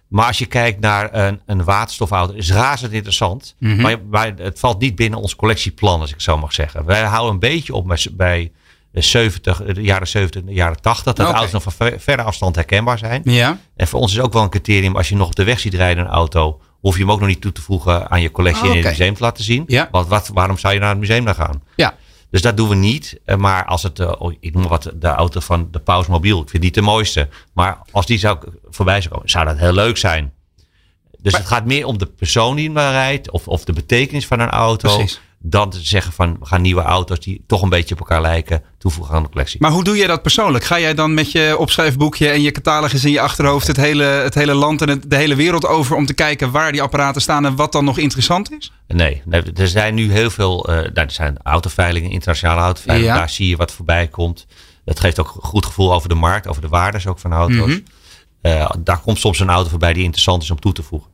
Maar als je kijkt naar een, een waterstofauto, is razend interessant. Mm -hmm. maar, maar, het valt niet binnen ons collectieplan, als ik zo mag zeggen. Wij houden een beetje op bij, bij 70, de jaren 70, de jaren 80. Dat okay. auto's nog van ver, verre afstand herkenbaar zijn. Ja. En voor ons is ook wel een criterium, als je nog op de weg ziet rijden een auto, hoef je hem ook nog niet toe te voegen aan je collectie oh, okay. in het museum te laten zien. Ja. Want wat, waarom zou je naar het museum dan gaan? Ja. Dus dat doen we niet. Maar als het, uh, ik noem wat, de auto van de Paus Mobiel, ik vind die de mooiste. Maar als die zou voorbij zou komen, zou dat heel leuk zijn. Dus maar, het gaat meer om de persoon die hem rijdt, of, of de betekenis van een auto. Precies dan te zeggen van we gaan nieuwe auto's die toch een beetje op elkaar lijken toevoegen aan de collectie. Maar hoe doe je dat persoonlijk? Ga jij dan met je opschrijfboekje en je catalogus in je achterhoofd het hele, het hele land en het, de hele wereld over om te kijken waar die apparaten staan en wat dan nog interessant is? Nee, nee er zijn nu heel veel, uh, er zijn autoveilingen, internationale autoveilingen, ja. daar zie je wat voorbij komt. Dat geeft ook een goed gevoel over de markt, over de waardes ook van auto's. Mm -hmm. uh, daar komt soms een auto voorbij die interessant is om toe te voegen.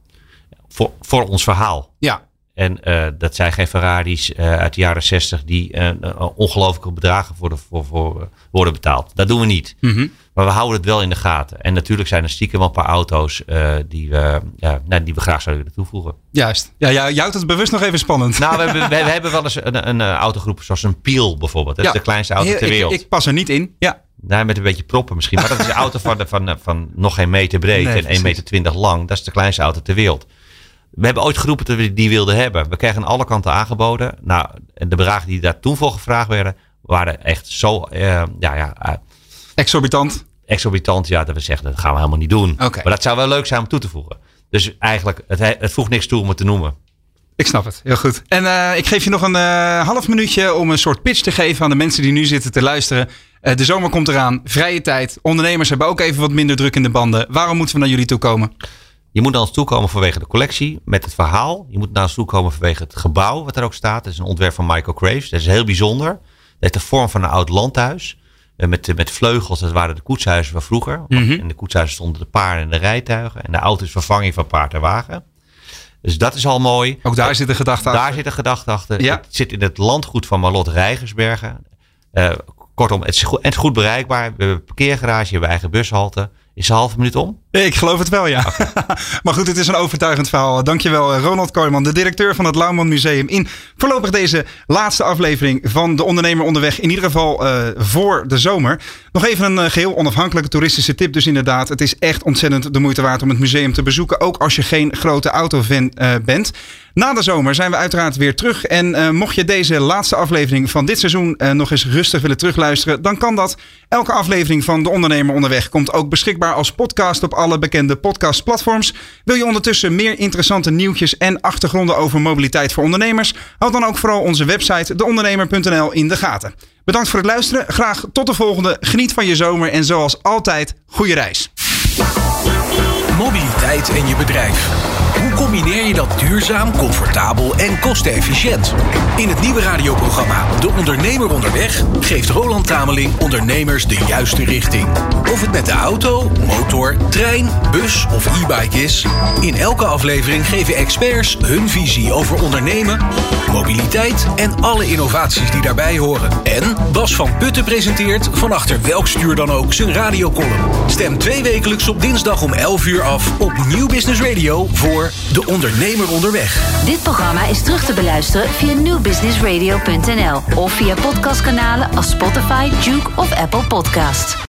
Voor, voor ons verhaal. Ja, en uh, dat zijn geen Ferraris uh, uit de jaren 60 die uh, ongelooflijke bedragen voor, de, voor, voor worden betaald. Dat doen we niet. Mm -hmm. Maar we houden het wel in de gaten. En natuurlijk zijn er stiekem wel een paar auto's die, we, ja, nou, die we graag zouden willen toevoegen. Juist. Ja, ja, je houdt het bewust nog even spannend. Nou, we hebben, we, we hebben wel eens een, een, autogroep zoals een Piel bijvoorbeeld. Dat ja. is de kleinste auto ter wereld. Ik, ik, pas er niet in. Ja. Nou, met een beetje proppen misschien. Maar dat is een auto van, van, van nog geen meter breed nee, en 1,20 meter lang. Dat is de kleinste auto ter wereld. We hebben ooit geroepen dat we die wilden hebben. We kregen aan alle kanten aangeboden. Nou, de bedragen die daar toen voor gevraagd werden, waren echt zo, uh, ja, ja. Uh, exorbitant. Exorbitant, ja, dat we zeggen, dat gaan we helemaal niet doen. Okay. Maar dat zou wel leuk zijn om toe te voegen. Dus eigenlijk, het, het voegt niks toe om het te noemen. Ik snap het, heel goed. En uh, ik geef je nog een uh, half minuutje om een soort pitch te geven aan de mensen die nu zitten te luisteren. Uh, de zomer komt eraan, vrije tijd. Ondernemers hebben ook even wat minder druk in de banden. Waarom moeten we naar jullie toe komen? Je moet naar ons toe komen vanwege de collectie met het verhaal. Je moet naar ons toe komen vanwege het gebouw wat er ook staat. Dat is een ontwerp van Michael Graves. Dat is heel bijzonder. Dat heeft de vorm van een oud landhuis. Met, met vleugels, dat waren de koetshuizen van vroeger. Mm -hmm. In de koetshuizen stonden de paarden en de rijtuigen. En de auto is vervanging van paard en wagen. Dus dat is al mooi. Ook daar zit een gedachte achter. Daar zit een gedachte achter. Ja. Het zit in het landgoed van Marlot Rijgersbergen. Uh, kortom, het is, goed, het is goed bereikbaar. We hebben een parkeergarage, we hebben eigen bushalte. Is een halve minuut om? Ik geloof het wel, ja. Okay. (laughs) maar goed, het is een overtuigend verhaal. Dankjewel, eh, Ronald Kooijman, de directeur van het Lauwman Museum. In voorlopig deze laatste aflevering van De Ondernemer Onderweg. In ieder geval uh, voor de zomer. Nog even een uh, geheel onafhankelijke toeristische tip dus inderdaad. Het is echt ontzettend de moeite waard om het museum te bezoeken. Ook als je geen grote autofan uh, bent. Na de zomer zijn we uiteraard weer terug. En mocht je deze laatste aflevering van dit seizoen nog eens rustig willen terugluisteren, dan kan dat. Elke aflevering van De Ondernemer Onderweg komt ook beschikbaar als podcast op alle bekende podcastplatforms. Wil je ondertussen meer interessante nieuwtjes en achtergronden over mobiliteit voor ondernemers? Houd dan ook vooral onze website deondernemer.nl in de gaten. Bedankt voor het luisteren. Graag tot de volgende. Geniet van je zomer en zoals altijd, goede reis. Mobiliteit en je bedrijf. Hoe combineer je dat duurzaam, comfortabel en kostenefficiënt? In het nieuwe radioprogramma De Ondernemer Onderweg geeft Roland Tameling ondernemers de juiste richting. Of het met de auto, motor, trein, bus of e-bike is. In elke aflevering geven experts hun visie over ondernemen, mobiliteit en alle innovaties die daarbij horen. En Bas van Putten presenteert van achter welk stuur dan ook zijn radiocolumn. Stem twee wekelijks op dinsdag om 11 uur af op Nieuw Business Radio voor De Ondernemer Onderweg. Dit programma is terug te beluisteren via newbusinessradio.nl of via podcastkanalen als Spotify, Duke of Apple Podcasts.